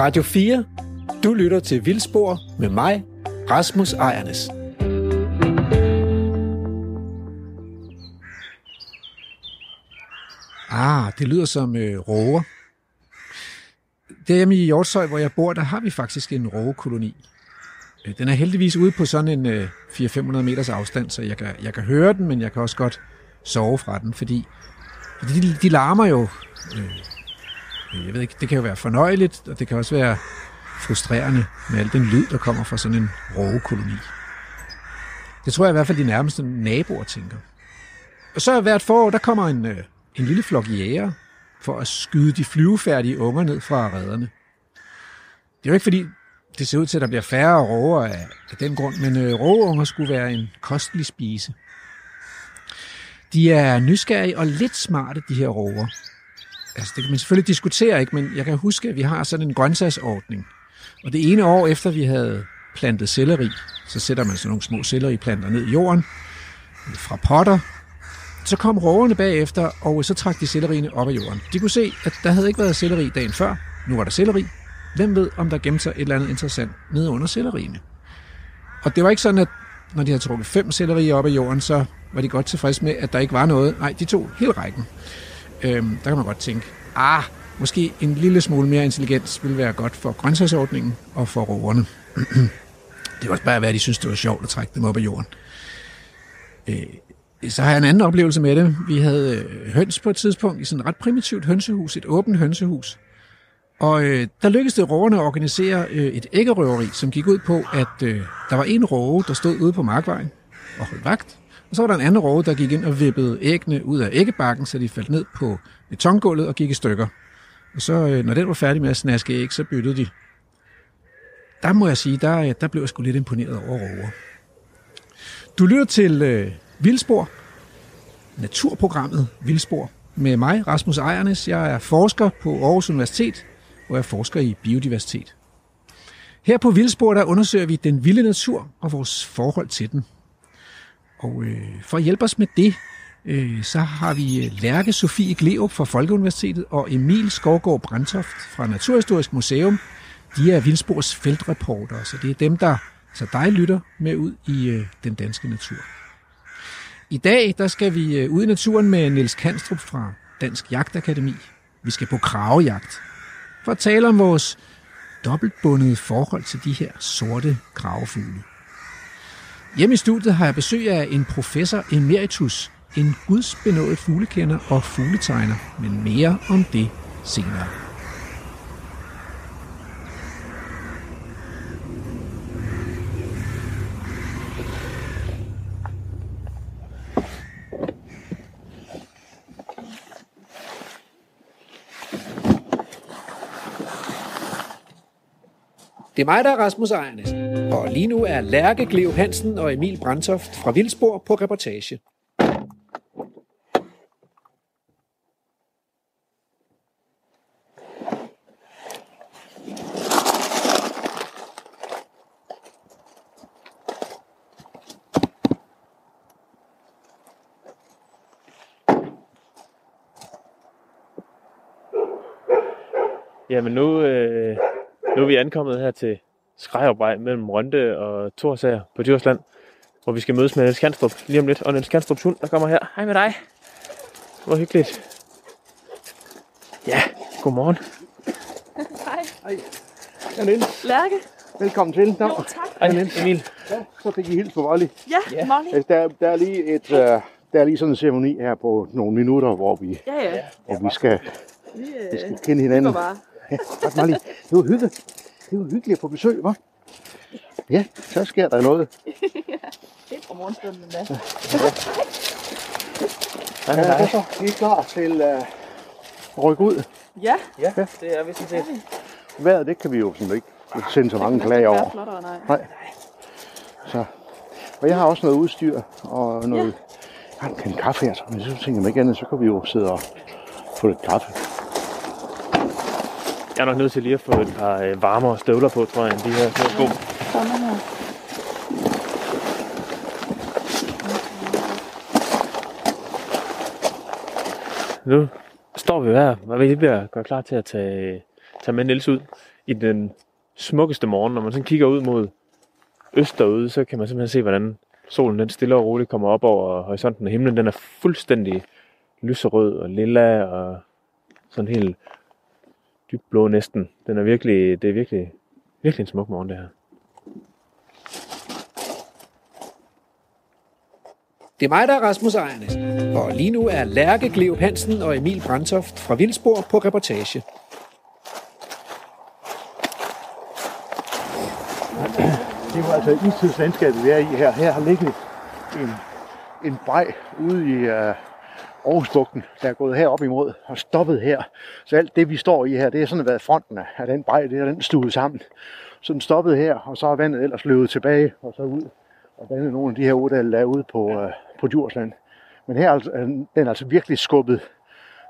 Radio 4. Du lytter til Vildspor med mig, Rasmus Ejernes. Ah, det lyder som øh, råger. Derhjemme i Hjortshøj, hvor jeg bor, der har vi faktisk en rågekoloni. Øh, den er heldigvis ude på sådan en øh, 400-500 meters afstand, så jeg kan, jeg kan høre den, men jeg kan også godt sove fra den, fordi, fordi de, de larmer jo. Øh, Øh, jeg ved ikke, det kan jo være fornøjeligt, og det kan også være frustrerende med al den lyd, der kommer fra sådan en rågekoloni. Det tror jeg i hvert fald de nærmeste naboer tænker. Og så hvert forår, der kommer en, øh, en lille flok jæger for at skyde de flyvefærdige unger ned fra redderne. Det er jo ikke fordi, det ser ud til, at der bliver færre råger af, af den grund, men øh, rågeunger skulle være en kostelig spise. De er nysgerrige og lidt smarte, de her råger. Altså, det kan man selvfølgelig diskutere, ikke? men jeg kan huske, at vi har sådan en grøntsagsordning. Og det ene år efter vi havde plantet selleri, så sætter man sådan nogle små selleriplanter ned i jorden fra potter. Så kom rågerne bagefter, og så trak de selleriene op af jorden. De kunne se, at der havde ikke været selleri dagen før. Nu var der selleri. Hvem ved, om der gemte sig et eller andet interessant nede under selleriene? Og det var ikke sådan, at når de havde trukket fem sellerier op af jorden, så var de godt tilfredse med, at der ikke var noget. Nej, de tog hele rækken. Øhm, der kan man godt tænke, ah, måske en lille smule mere intelligens ville være godt for grøntsagsordningen og for rågerne. det kan også bare være, at de synes, det var sjovt at trække dem op af jorden. Øh, så har jeg en anden oplevelse med det. Vi havde øh, høns på et tidspunkt i sådan et ret primitivt hønsehus, et åbent hønsehus. Og øh, der lykkedes det rågerne at organisere øh, et æggerøveri, som gik ud på, at øh, der var en råge, der stod ude på markvejen og holdt vagt. Og så var der en anden råge, der gik ind og vippede æggene ud af æggebakken, så de faldt ned på betongulvet og gik i stykker. Og så, øh, når den var færdig med at snaske æg, så byttede de. Der må jeg sige, der, øh, der blev jeg sgu lidt imponeret over råger. Du lytter til øh, Vildspor, naturprogrammet Vildspor, med mig, Rasmus Ejernes. Jeg er forsker på Aarhus Universitet, hvor jeg forsker i biodiversitet. Her på Vildspor, der undersøger vi den vilde natur og vores forhold til den. Og øh, for at hjælpe os med det, øh, så har vi øh, Lærke Sofie Gleup fra Folkeuniversitetet og Emil Skovgaard Brandtoft fra Naturhistorisk Museum. De er Vildsborgs feltreportere, så det er dem, der så dig lytter med ud i øh, den danske natur. I dag der skal vi øh, ud i naturen med Niels Kanstrup fra Dansk Jagtakademi. Vi skal på kravejagt for at tale om vores dobbeltbundede forhold til de her sorte kravefugle. Hjemme i studiet har jeg besøg af en professor emeritus, en gudsbenået fuglekender og fugletegner, men mere om det senere. Det er mig, der er Rasmus Ejernes. Og lige nu er Lærke Gleu Hansen og Emil Brandtoft fra Vildsborg på reportage. Jamen nu, øh, nu er vi ankommet her til Skrejopvej mellem Rønde og Torsager på Djursland, hvor vi skal mødes med Niels Kanstrup lige om lidt. Og Niels Kanstrups hund, der kommer her. Hej med dig. Hvor hyggeligt. Ja, godmorgen. Hej, Niels. Lærke? Velkommen til. Nå, Jo, tak. Hej Emil. ja, så fik I hils på Molly. Ja, Ja. Molly. Altså, Der, der, er lige et, uh, der er lige sådan en ceremoni her på nogle minutter, hvor vi, Ja, ja. hvor vi skal, Vi, vi øh, skal kende hinanden. går bare. Ja, tak, Molly. Det var hyggeligt. Det var hyggeligt at få besøg, hva'? Ja, så sker der noget. Helt fra morgenstunden endda. Ja, med hvad dig. så? Vi er klar til uh, at rykke ud. Ja, Ja, det er vi sådan set. Vejret, det kan vi jo sådan ikke sende så mange klager det er over. flottere, nej. Nej. Så. Og jeg har også noget udstyr og noget... Ja. Jeg har en kaffe her, så hvis du tænker mig ikke andet, så kan vi jo sidde og få lidt kaffe. Jeg er nok nødt til lige at få et par øh, varmere støvler på, tror jeg, end de her små sko. Kommer her. Nu står vi her, og vi bliver gøre klar til at tage tage med Niels ud i den smukkeste morgen. Når man sådan kigger ud mod øst derude, så kan man simpelthen se, hvordan solen den stille og roligt kommer op over horisonten, og himlen den er fuldstændig lyserød og lilla og sådan helt dybblå næsten. Den er virkelig, det er virkelig, virkelig en smuk morgen, det her. Det er mig, der er Rasmus Ejernes, og lige nu er Lærke Gleup Hansen og Emil Brandtoft fra Vildsborg på reportage. Det er jo altså istidslandskabet, vi er i her. Her har ligget en, en brej ude i uh, Aarhusbugten, der er gået herop imod og stoppet her. Så alt det, vi står i her, det har sådan været fronten af den brej, det er den stuet sammen. Så den stoppede her, og så er vandet ellers løbet tilbage og så ud og dannet nogle af de her ådale, der er ude på, uh, på Djursland. Men her er altså, den er altså virkelig skubbet,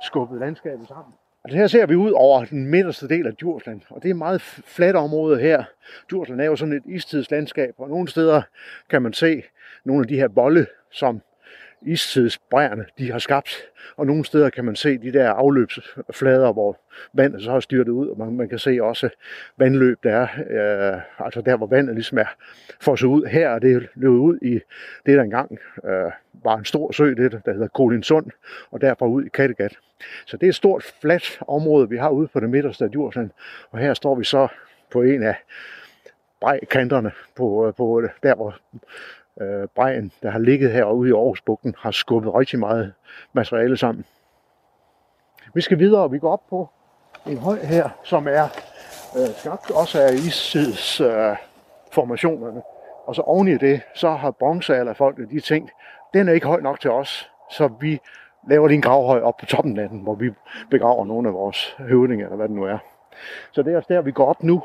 skubbet landskabet sammen. Altså her ser vi ud over den midterste del af Djursland, og det er et meget fladt område her. Djursland er jo sådan et istidslandskab, og nogle steder kan man se nogle af de her volde, som istidsbræerne de har skabt. Og nogle steder kan man se de der afløbsflader, hvor vandet så har styrtet ud, og man, man kan se også vandløb, der er, øh, altså der, hvor vandet ligesom er fosset ud. Her er det løbet ud i det, der engang øh, var en stor sø, det der hedder Kolinsund, og derfra ud i Kattegat. Så det er et stort, fladt område, vi har ude på det midterste af Djursland, og her står vi så på en af brejkanterne, på, øh, på øh, der hvor øh, brejen, der har ligget herude i Aarhusbugten, har skubbet rigtig meget materiale sammen. Vi skal videre, vi går op på en høj her, som er øh, skabt også af istids øh, formationerne. Og så oven i det, så har bronzealderfolkene de tænkt, den er ikke høj nok til os, så vi laver lige en gravhøj op på toppen af den, hvor vi begraver nogle af vores høvdinger, eller hvad det nu er. Så det er også der, vi går op nu.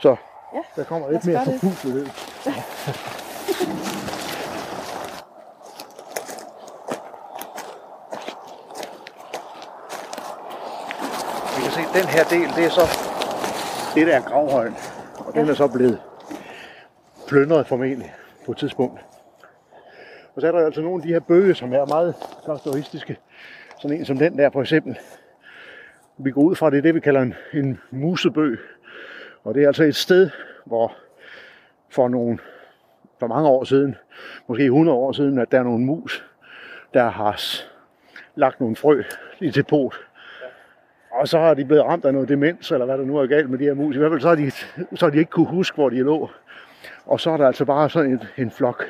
Så Ja, der kommer lidt mere forpuslighed. Vi kan se, at den her del, det er så det der er gravhøjen. Og den er så blevet plyndret formentlig på et tidspunkt. Og så er der altså nogle af de her bøge, som er meget karakteristiske. Sådan en som den der for eksempel. Vi går ud fra, det er det, vi kalder en, en musebøg. Og det er altså et sted, hvor for nogle for mange år siden, måske 100 år siden, at der er nogle mus, der har lagt nogle frø i depot. Og så har de blevet ramt af noget demens, eller hvad der nu er galt med de her mus. I hvert fald så har de, så har de ikke kunne huske, hvor de lå. Og så er der altså bare sådan en, en flok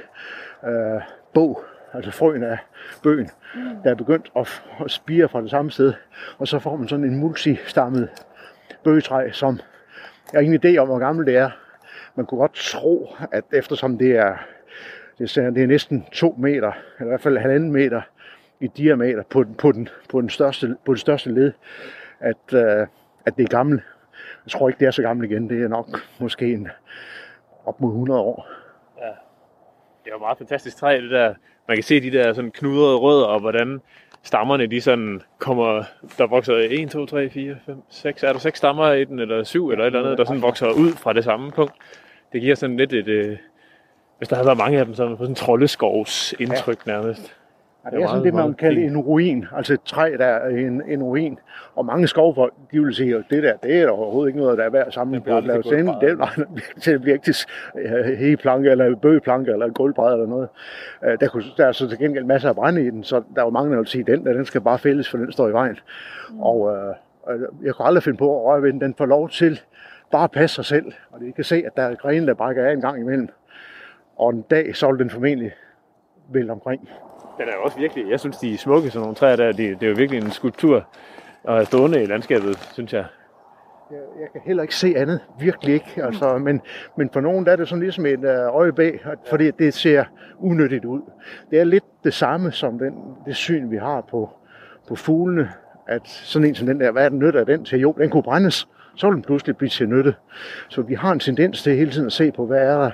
øh, bog, altså frøen af bøgen, der er begyndt at, at spire fra det samme sted. Og så får man sådan en multistammet bøgetræ, som jeg har ingen idé om, hvor gammel det er. Man kunne godt tro, at eftersom det er, det er, det er næsten 2 meter, eller i hvert fald halvanden meter i diameter på, den- på, den, på, den største, på den største led, at, øh, at det er gammelt. Jeg tror ikke, det er så gammelt igen. Det er nok måske en, op mod 100 år. Ja. Det er jo meget fantastisk træ, det der. Man kan se de der sådan knudrede rødder, og hvordan stammerne de sådan kommer, der vokser 1, 2, 3, 4, 5, 6, er der 6 stammer i den, eller 7, eller et eller andet, der sådan vokser ud fra det samme punkt. Det giver sådan lidt et, øh, hvis der havde været mange af dem, så havde man fået sådan en troldeskovs indtryk nærmest. Ja, Det det er er sådan det, man kalder en ruin. Altså et træ, der er en, en ruin. Og mange skovfolk, de vil sige, at det der, det er overhovedet ikke noget, der er værd at samle Det på bliver at aldrig lave til sende. Det er nej, til virkelig øh, hegeplanke, eller bøgeplanke, eller gulvbræd, eller noget. Øh, Der, kunne, der er så til gengæld masser af brænde i den, så der var mange, der vil sige, at den der, den skal bare fældes, for den står i vejen. Og øh, øh, jeg kunne aldrig finde på at røre ved den. Den får lov til bare passe sig selv. Og det kan se, at der er grene, der brækker af en gang imellem. Og en dag, så vil den formentlig vælte omkring. Den er jo også virkelig, jeg synes, de er smukke, sådan nogle træer der. Det, det er jo virkelig en skulptur, og stående i landskabet, synes jeg. Jeg, jeg kan heller ikke se andet, virkelig ikke. Altså, men, men for nogen der er det sådan ligesom et øh, øje bag, fordi det ser unyttigt ud. Det er lidt det samme som den, det syn, vi har på, på fuglene, at sådan en som den der, hvad er den nytte af den til? Jo, den kunne brændes, så vil den pludselig blive til nytte. Så vi har en tendens til hele tiden at se på, hvad er der,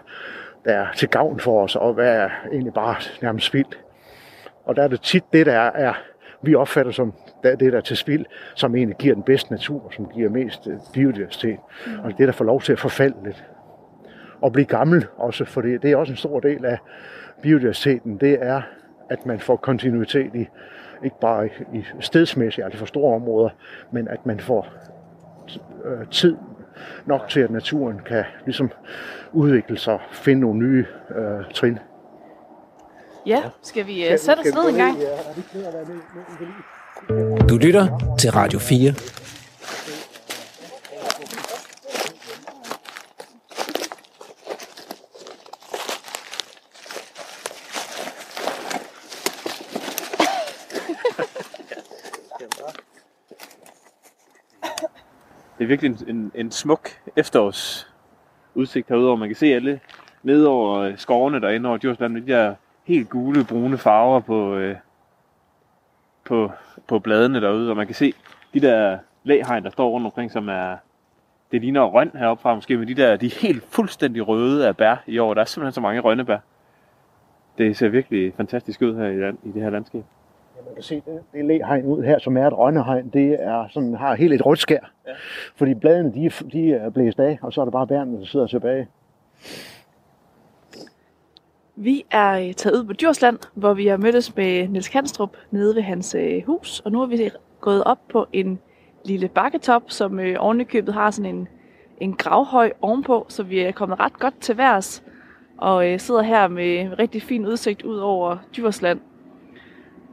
der er til gavn for os, og hvad er egentlig bare nærmest spild. Og der er det tit det, der er, vi opfatter som det, der er til spild, som egentlig giver den bedste natur, som giver mest biodiversitet. biodiversitet. Og det, der får lov til at forfalde lidt. Og blive gammel også, for det er også en stor del af biodiversiteten, det er, at man får kontinuitet i, ikke bare i stedsmæssigt, altså for store områder, men at man får øh, tid nok til, at naturen kan ligesom udvikle sig og finde nogle nye øh, trin. Ja, skal vi uh, sætte os ned en gang? Du lytter til Radio 4. Det er virkelig en, en, en smuk efterårsudsigt herude, hvor man kan se alle ned over øh, skovene derinde over Djursland med de der helt gule, brune farver på, øh, på, på bladene derude, og man kan se de der læhegn, der står rundt omkring, som er, det ligner røn heroppe fra måske, men de der, de er helt fuldstændig røde af bær i år. Der er simpelthen så mange rønnebær. Det ser virkelig fantastisk ud her i, land, i det her landskab. Man kan se, det, det læhegn ud her, som er et rønnehegn, det er sådan, har helt et rødt skær. Ja. Fordi bladene, de, er- de er blæst af, og så er det bare bærene, der sidder tilbage. Vi er øh, taget ud på Djursland, hvor vi har mødtes med Niels Kanstrup nede ved hans øh, hus. Og nu er vi gået op på en lille bakketop, som øh, ovenikøbet har sådan en, en gravhøj ovenpå, så vi er kommet ret godt til værs. Og øh, sidder her med rigtig fin udsigt ud over Djursland.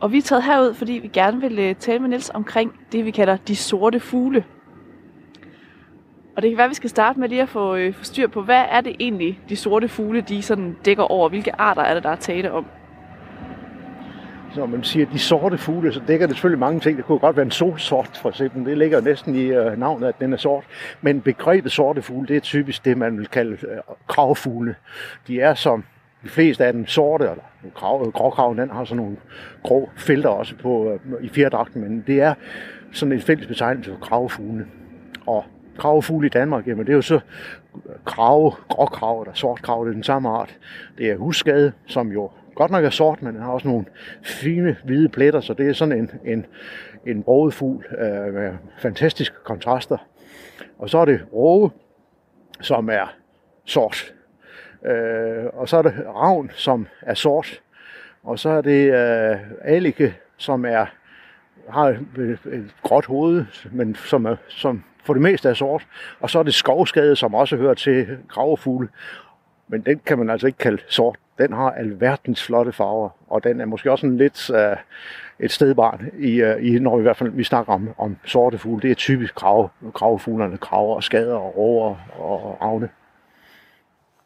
Og vi er taget herud, fordi vi gerne vil øh, tale med Niels omkring det, vi kalder de sorte fugle. Og det kan være, at vi skal starte med lige at få, øh, få styr på, hvad er det egentlig, de sorte fugle, de sådan dækker over? Hvilke arter er det, der er tale om? Så når man siger de sorte fugle, så dækker det selvfølgelig mange ting. Det kunne godt være en solsort, for eksempel. Det ligger næsten i øh, navnet, at den er sort. Men begrebet sorte fugle, det er typisk det, man vil kalde øh, kravfugle. De er som de fleste af dem sorte, eller krav, gråkraven, den har sådan nogle grå felter også på, øh, i fjerdragten, men det er sådan en fælles betegnelse for kravfugle. Og kravefugle i Danmark, jamen det er jo så krave, gråkrav eller sortkrav, det er den samme art. Det er husskade, som jo godt nok er sort, men den har også nogle fine hvide pletter, så det er sådan en, en, en broget fugl øh, med fantastiske kontraster. Og så er det råge, som er sort. Øh, og så er det ravn, som er sort. Og så er det øh, alike, som er har et, et gråt hoved, men som, er, som for det meste er sort. Og så er det skovskade, som også hører til gravefugle. Men den kan man altså ikke kalde sort. Den har alverdens flotte farver, og den er måske også en lidt uh, et stedbarn, i, uh, i, når vi i hvert fald vi snakker om, om sorte fugle. Det er typisk grave, gravefuglerne, kraver og skader og råger og ravne.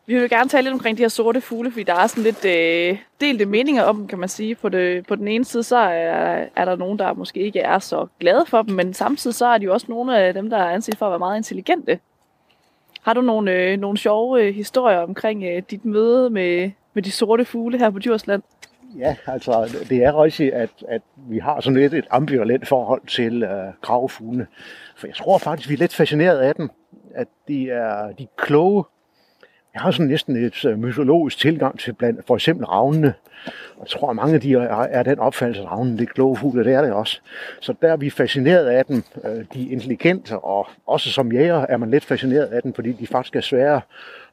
Vi vil gerne tale lidt omkring de her sorte fugle, fordi der er sådan lidt øh, delte meninger om dem, kan man sige. På, det, på den ene side, så er, er der nogen, der måske ikke er så glade for dem, men samtidig så er de jo også nogle af dem, der er anset for at være meget intelligente. Har du nogle, øh, nogle sjove øh, historier omkring øh, dit møde med, med de sorte fugle her på Djursland? Ja, altså det er rigtigt, at, at vi har sådan lidt et ambivalent forhold til øh, gravefuglene. For jeg tror faktisk, vi er lidt fascineret af dem. At de er, de kloge. Jeg har sådan næsten et øh, mytologisk tilgang til blandt for eksempel ravnene. Og jeg tror, at mange af de er, er den opfattelse, at ravnen det er kloge fugle, det er det også. Så der er vi fascineret af dem. Øh, de er intelligente, og også som jæger er man lidt fascineret af dem, fordi de faktisk er svære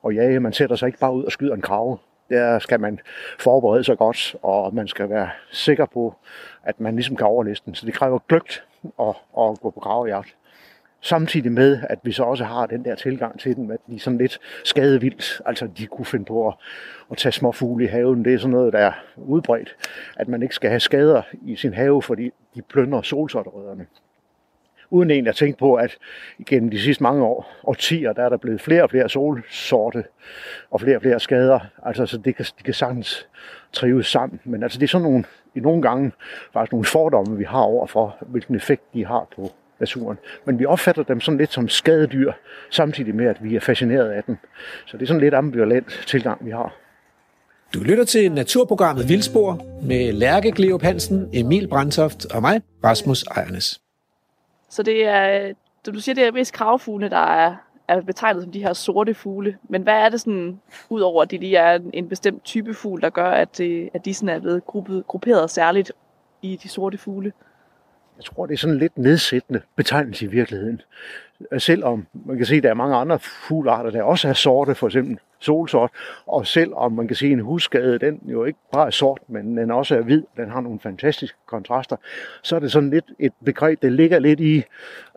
at jage. Man sætter sig ikke bare ud og skyder en krave der skal man forberede sig godt, og man skal være sikker på, at man ligesom kan overliste den. Så det kræver gløgt at, at gå på gravejagt. Samtidig med, at vi så også har den der tilgang til dem, at de er sådan lidt skadevildt. Altså, de kunne finde på at, at tage små fugle i haven. Det er sådan noget, der er udbredt. At man ikke skal have skader i sin have, fordi de plønder solsorterødderne uden egentlig at tænke på, at gennem de sidste mange år, årtier, der er der blevet flere og flere solsorte og flere og flere skader. Altså, så det kan, de kan sagtens trives sammen. Men altså, det er sådan nogle, i nogle gange faktisk nogle fordomme, vi har over for, hvilken effekt de har på naturen. Men vi opfatter dem sådan lidt som skadedyr, samtidig med, at vi er fascineret af dem. Så det er sådan lidt ambivalent tilgang, vi har. Du lytter til naturprogrammet Vildspor med Lærke Gleup Hansen, Emil Brandtoft og mig, Rasmus Ejernes. Så det er, du siger, det er mest kravfugle, der er, er betegnet som de her sorte fugle. Men hvad er det sådan, udover at de lige er en, bestemt type fugl, der gør, at, at de sådan er blevet gruppet, grupperet særligt i de sorte fugle? Jeg tror, det er sådan en lidt nedsættende betegnelse i virkeligheden. Øh, selvom man kan se, at der er mange andre fuglearter, der også er sorte, for eksempel solsort. Og selvom man kan sige, at en husskade, den jo ikke bare er sort, men den også er hvid, den har nogle fantastiske kontraster, så er det sådan lidt et begreb, der ligger lidt i,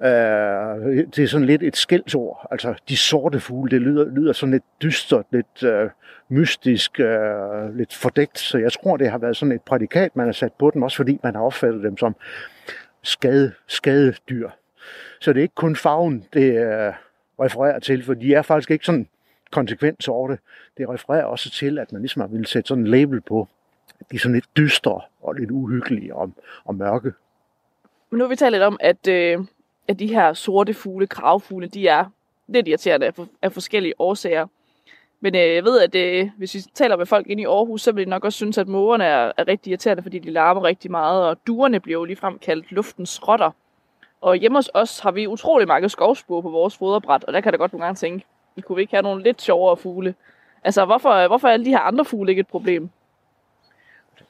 øh, det er sådan lidt et skældsord. Altså de sorte fugle, det lyder, lyder sådan lidt dystert, lidt øh, mystisk, øh, lidt fordækt. Så jeg tror, det har været sådan et prædikat, man har sat på dem, også fordi man har opfattet dem som skade, skadedyr. Så det er ikke kun farven, det øh, refererer til, for de er faktisk ikke sådan konsekvent sorte. Det refererer også til, at man ligesom har ville sætte sådan en label på, at de er sådan lidt dystre og lidt uhyggelige og, og mørke. Men nu har vi talt lidt om, at, øh, at de her sorte fugle, kravfugle, de er lidt irriterende af, af forskellige årsager. Men øh, jeg ved, at øh, hvis vi taler med folk inde i Aarhus, så vil de nok også synes, at mågerne er, er rigtig irriterende, fordi de larmer rigtig meget, og duerne bliver jo ligefrem kaldt luftens rotter. Og hjemme hos os har vi utrolig mange skovspur på vores foderbræt, og der kan der godt nogle gange tænke, vi kunne vi ikke have nogle lidt sjovere fugle? Altså, hvorfor, hvorfor er alle de her andre fugle ikke et problem?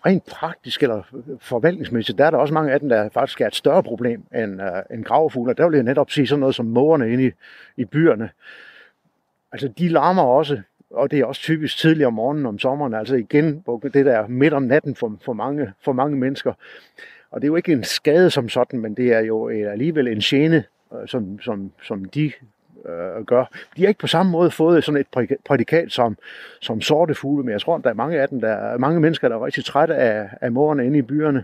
Rent praktisk eller forvaltningsmæssigt, der er der også mange af dem, der faktisk er et større problem end, uh, end gravefugle. Der vil jeg netop sige sådan noget som mågerne inde i, i byerne. Altså, de larmer også og det er også typisk tidligt om morgenen om sommeren, altså igen det der midt om natten for, for, mange, for mange mennesker. Og det er jo ikke en skade som sådan, men det er jo øh, alligevel en gene, øh, som, som, som de øh, gør. De har ikke på samme måde fået sådan et prædikat som, som sorte fugle, men jeg tror, der er mange af dem, der er mange mennesker, der er rigtig trætte af, af morerne inde i byerne.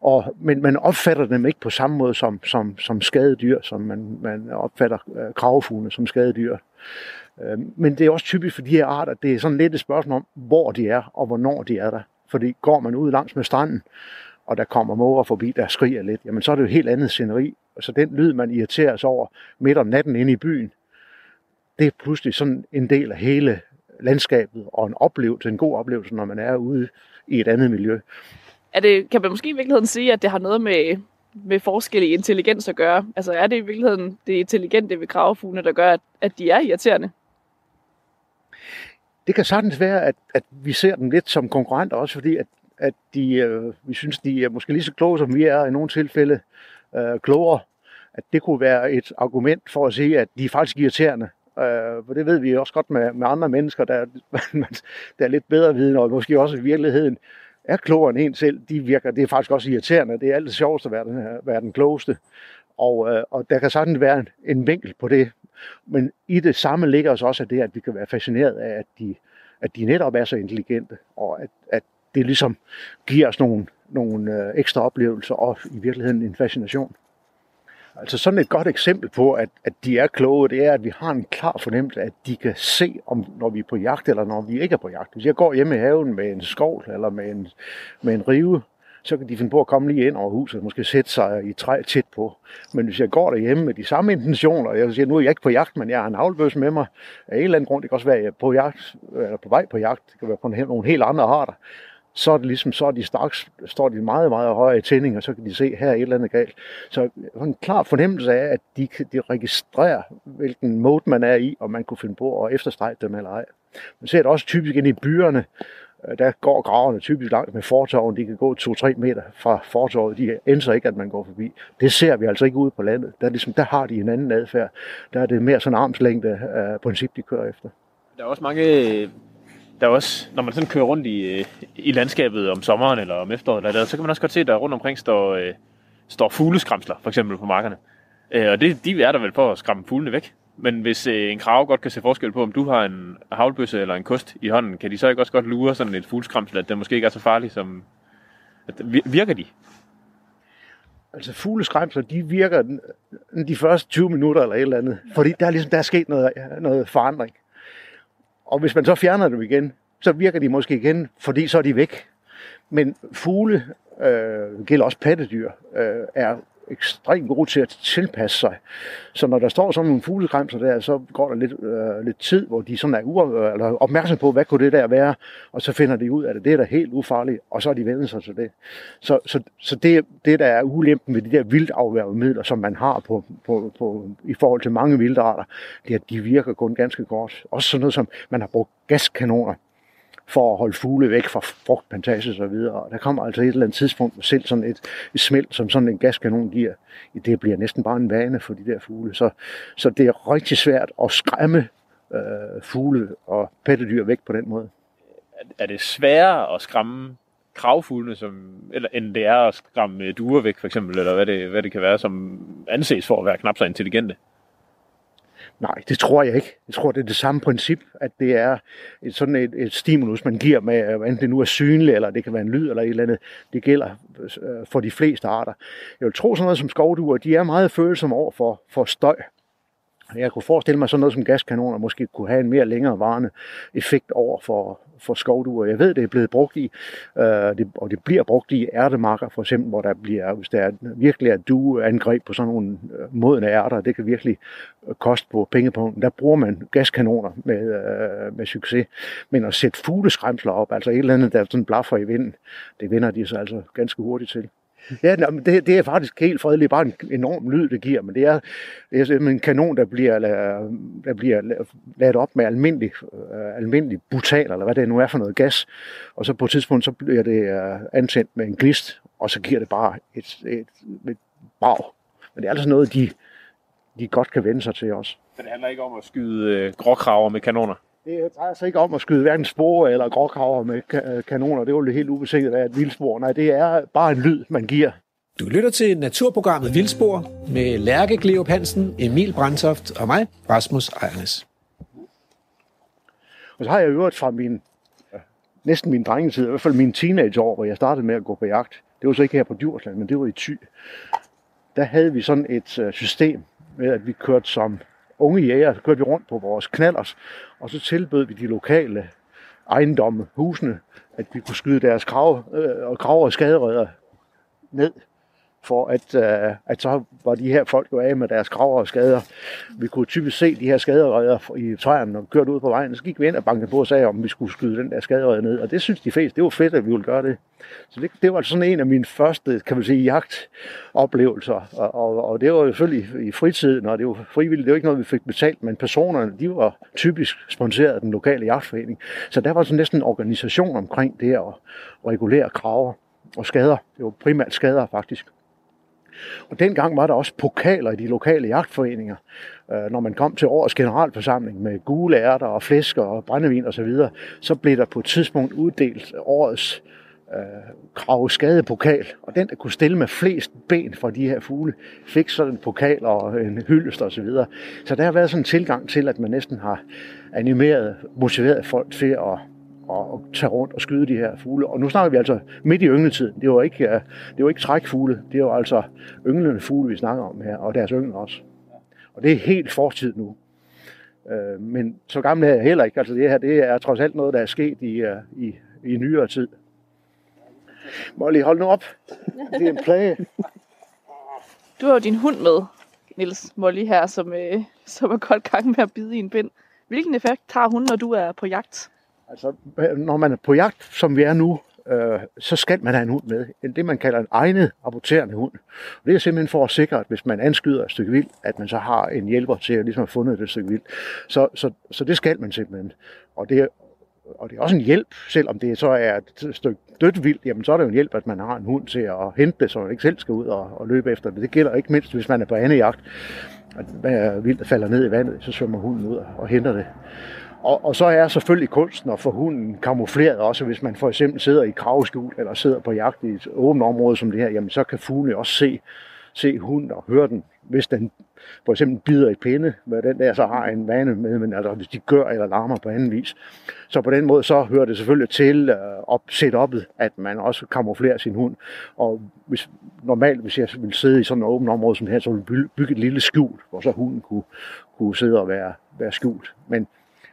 Og, men man opfatter dem ikke på samme måde som, som, som skadedyr, som man, man opfatter øh, kravfuglene som skadedyr. Øhm, men det er også typisk for de her arter, det er sådan lidt et spørgsmål om, hvor de er og hvornår de er der. Fordi går man ud langs med stranden, og der kommer måger forbi, der skriger lidt, jamen så er det jo et helt andet sceneri. Så den lyd, man irriterer sig over midt om natten inde i byen, det er pludselig sådan en del af hele landskabet og en oplevelse, en god oplevelse, når man er ude i et andet miljø. Er det, kan man måske i virkeligheden sige, at det har noget med, med forskel i intelligens at gøre? Altså er det i virkeligheden det intelligente ved kravefuglene, der gør, at, at de er irriterende? Det kan sagtens være, at, at vi ser dem lidt som konkurrenter også, fordi at, at de, øh, vi synes, de er måske lige så kloge, som vi er i nogle tilfælde øh, klogere. At det kunne være et argument for at sige, at de er faktisk irriterende. Øh, for det ved vi også godt med, med andre mennesker, der, der er lidt bedre viden, og måske også i virkeligheden er klogere end en selv. De virker, det er faktisk også irriterende. Det er altid sjovest at være den, være den klogeste. Og, øh, og der kan sådan være en, en vinkel på det, men i det samme ligger os også det, at vi kan være fascineret af, at de, at de netop er så intelligente, og at, at det ligesom giver os nogle, nogle øh, ekstra oplevelser og i virkeligheden en fascination. Altså sådan et godt eksempel på, at, at de er kloge, det er, at vi har en klar fornemmelse af, at de kan se, om når vi er på jagt, eller når vi ikke er på jagt. Hvis jeg går hjemme i haven med en skovl, eller med en, med en rive, så kan de finde på at komme lige ind over huset og måske sætte sig i træ tæt på. Men hvis jeg går derhjemme med de samme intentioner, jeg siger, nu er jeg ikke på jagt, men jeg har en havlbøs med mig af en eller anden grund, det kan også være, at jeg er på, jagt, eller på vej på jagt, det kan være på nogle helt andre arter, så er det ligesom, så er de straks, står de meget, meget højere i tænding, og så kan de se, her er et eller andet galt. Så en klar fornemmelse af, at de, de registrerer, hvilken mode man er i, og man kunne finde på at efterstrege dem eller ej. Man ser det også typisk ind i byerne, Øh, der går graverne typisk langt med fortorven. De kan gå 2-3 meter fra fortorvet. De ændrer ikke, at man går forbi. Det ser vi altså ikke ude på landet. Der, er ligesom, der har de en anden adfærd. Der er det mere sådan armslængde uh, princip, de kører efter. Der er også mange... Der er også, når man sådan kører rundt i, øh, i landskabet om sommeren eller om efteråret, eller der, så kan man også godt se, at der rundt omkring står, står fugleskramsler, for eksempel på markerne. Uh, og det, de er der vel for at skræmme fuglene væk. Men hvis øh, en krav godt kan se forskel på, om du har en havlbøsse eller en kost i hånden, kan de så ikke også godt lure sådan et fugleskramsel, at den måske ikke er så farlig som... At, virker de? Altså fugleskræmsler, de virker de første 20 minutter eller et eller andet, fordi der er, ligesom, der er sket noget, noget forandring. Og hvis man så fjerner dem igen, så virker de måske igen, fordi så er de væk. Men fugle, øh, gælder også pattedyr, øh, er ekstremt gode til at tilpasse sig. Så når der står sådan nogle fuglekremser der, så går der lidt, øh, lidt tid, hvor de sådan er u- øh, eller opmærksom på, hvad kunne det der være, og så finder de ud af det. Det er da helt ufarligt, og så er de vendt sig til det. Så, så, så det, det, der er ulempen med de der vildt som man har på, på, på, i forhold til mange vildarter, det er, at de virker kun ganske godt. Også sådan noget som, man har brugt gaskanoner for at holde fugle væk fra frugtplantager og så videre. Og der kommer altså et eller andet tidspunkt, selv sådan et, et smelt, som sådan en gaskanon giver, det bliver næsten bare en vane for de der fugle. Så, så det er rigtig svært at skræmme øh, fugle og pattedyr væk på den måde. Er det sværere at skræmme kravfuglene, som, eller, end det er at skræmme duer væk, for eksempel, eller hvad det, hvad det kan være, som anses for at være knap så intelligente? Nej, det tror jeg ikke. Jeg tror, det er det samme princip, at det er et, sådan et, et stimulus, man giver med, øh, enten det nu er synligt, eller det kan være en lyd, eller et eller andet. Det gælder øh, for de fleste arter. Jeg vil tro sådan noget som skovduer, de er meget følsomme over for, for støj. Jeg kunne forestille mig sådan noget som gaskanoner måske kunne have en mere længerevarende effekt over for, for skovduer. Jeg ved, det er blevet brugt i, øh, det, og det bliver brugt i ærtemarker for eksempel, hvor der bliver, hvis der er virkelig er dueangreb på sådan nogle øh, modne ærter, det kan virkelig øh, koste på pengepunkten. Der bruger man gaskanoner med, øh, med succes. Men at sætte fugleskræmsler op, altså et eller andet, der sådan blaffer i vinden, det vinder de så altså ganske hurtigt til. Ja, det, det er faktisk helt fredeligt. Bare en enorm lyd, det giver. Men det er, det er simpelthen en kanon, der bliver, øh, der bliver ladet op med almindelig, øh, almindelig butal, eller hvad det nu er for noget gas. Og så på et tidspunkt, så bliver det øh, antændt med en glist, og så giver det bare et, et, et brag. Men det er altså noget, de, de godt kan vende sig til også. Men det handler ikke om at skyde øh, gråkraver med kanoner? Det drejer sig ikke om at skyde hverken spor eller gråkraver med kanoner. Det er jo helt ubesinget af et vildspor. Nej, det er bare en lyd, man giver. Du lytter til naturprogrammet Vildspor med Lærke Gleup Hansen, Emil Brandtoft og mig, Rasmus Ejernes. Og så har jeg øvet fra min, næsten min drengetid, i hvert fald min teenageår, hvor jeg startede med at gå på jagt. Det var så ikke her på Djursland, men det var i Thy. Der havde vi sådan et øh, system med, at vi kørte som unge jæger, så kørte vi rundt på vores knallers, og så tilbød vi de lokale ejendomme, husene, at vi kunne skyde deres krav, øh, og krav og skaderødder ned for at, øh, at så var de her folk jo af med deres krav og skader. Vi kunne typisk se de her skaderødder i træerne, og kørte ud på vejen, så gik vi ind og bankede på og sagde, om vi skulle skyde den der skaderødder ned. Og det synes de fleste, det var fedt, at vi ville gøre det. Så det, det var sådan en af mine første, kan man sige, jagtoplevelser. Og, og, og det var jo selvfølgelig i fritiden, og det var frivilligt. Det var ikke noget, vi fik betalt, men personerne, de var typisk sponsoreret af den lokale jagtforening. Så der var sådan næsten en organisation omkring det at regulere kraver og skader. Det var primært skader faktisk. Og dengang var der også pokaler i de lokale jagtforeninger. Øh, når man kom til årets generalforsamling med gule ærter og flæsker og brændevin osv., så, videre, så blev der på et tidspunkt uddelt årets øh, krav skadepokal, og den, der kunne stille med flest ben fra de her fugle, fik sådan en pokal og en hyldest osv. Så, videre. så der har været sådan en tilgang til, at man næsten har animeret, motiveret folk til at og, og tage rundt og skyde de her fugle. Og nu snakker vi altså midt i yngletiden. Det var ikke, uh, det var ikke trækfugle, det var altså ynglende fugle, vi snakker om her, og deres yngel også. Og det er helt fortid nu. Uh, men så gammel er jeg heller ikke. Altså det her, det er trods alt noget, der er sket i, uh, i, i nyere tid. Molly, hold nu op. Det er en plage. Du har jo din hund med, Nils Molly her, som, øh, som er godt gang med at bide i en bind. Hvilken effekt tager hun, når du er på jagt? Altså, når man er på jagt, som vi er nu, øh, så skal man have en hund med. Det, man kalder en egnet rapporterende hund. Og det er simpelthen for at sikre, at hvis man anskyder et stykke vild, at man så har en hjælper til at ligesom have fundet det stykke vild. Så, så, så det skal man simpelthen. Og det, og det er også en hjælp, selvom det så er et stykke dødt vildt, jamen så er det jo en hjælp, at man har en hund til at hente det, så man ikke selv skal ud og, og løbe efter det. Det gælder ikke mindst, hvis man er på anden jagt. At øh, vildt falder ned i vandet, så svømmer hunden ud og henter det. Og, og så er selvfølgelig kunsten at få hunden kamufleret også, hvis man for eksempel sidder i kravskjul eller sidder på jagt i et åbent område som det her, jamen så kan fuglene også se, se hunden og høre den, hvis den for eksempel bider i pinde, hvad den der så har en vane med, men altså hvis de gør eller larmer på anden vis. Så på den måde så hører det selvfølgelig til uh, op, setup'et, at man også kamuflerer sin hund. Og hvis, normalt, hvis jeg ville sidde i sådan et åbent område som det her, så ville jeg bygge et lille skjul, hvor så hunden kunne, kunne sidde og være, være skjult. Men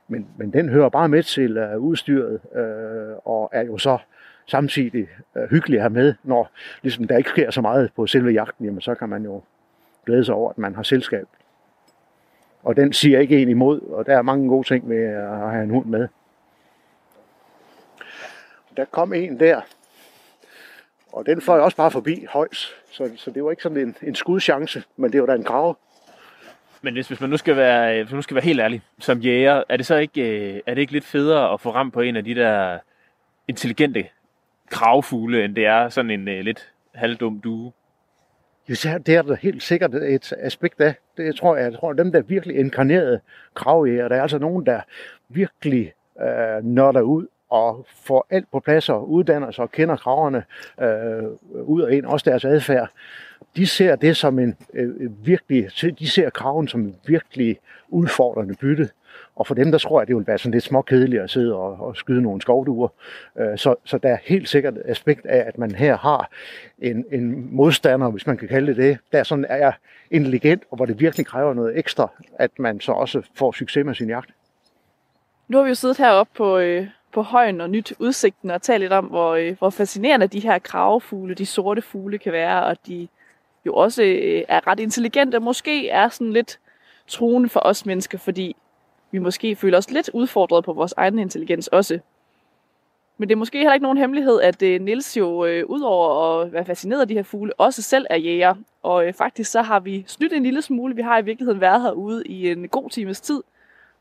men, men den hører bare med til uh, udstyret, uh, og er jo så samtidig uh, hyggelig at have med, når ligesom, der ikke sker så meget på selve jagten, jamen, så kan man jo glæde sig over, at man har selskab. Og den siger ikke en imod, og der er mange gode ting ved at have en hund med. Der kom en der, og den fløj også bare forbi højs, så, så det var ikke sådan en, en skudchance, men det var da en grave. Men hvis, hvis man nu skal være, øh, hvis man nu skal være helt ærlig som jæger, er det så ikke, øh, er det ikke lidt federe at få ramt på en af de der intelligente kravfugle, end det er sådan en uh, lidt halvdum due? Jo, det er der helt sikkert et aspekt af. Det jeg tror jeg, jeg tror, dem, der virkelig inkarnerede kravjæger, der er altså nogen, der virkelig øh, nørder ud og får alt på plads og uddanner sig og kender kraverne øh, ud og ind, også deres adfærd. De ser det som en øh, øh, virkelig, de ser kraven som en virkelig udfordrende bytte. Og for dem, der tror jeg, det vil være sådan lidt småkedeligt at sidde og, og skyde nogle skovduer. Øh, så, så der er helt sikkert et aspekt af, at man her har en, en modstander, hvis man kan kalde det det, der sådan er intelligent, og hvor det virkelig kræver noget ekstra, at man så også får succes med sin jagt. Nu har vi jo siddet heroppe på, øh, på højen og nyt udsigten og tale lidt om, hvor, øh, hvor fascinerende de her kravefugle, de sorte fugle kan være, og de jo også øh, er ret intelligente, måske er sådan lidt truende for os mennesker, fordi vi måske føler os lidt udfordret på vores egen intelligens også. Men det er måske heller ikke nogen hemmelighed, at øh, Nils jo, øh, udover at være fascineret af de her fugle, også selv er jæger. Og øh, faktisk så har vi snydt en lille smule. Vi har i virkeligheden været herude i en god times tid.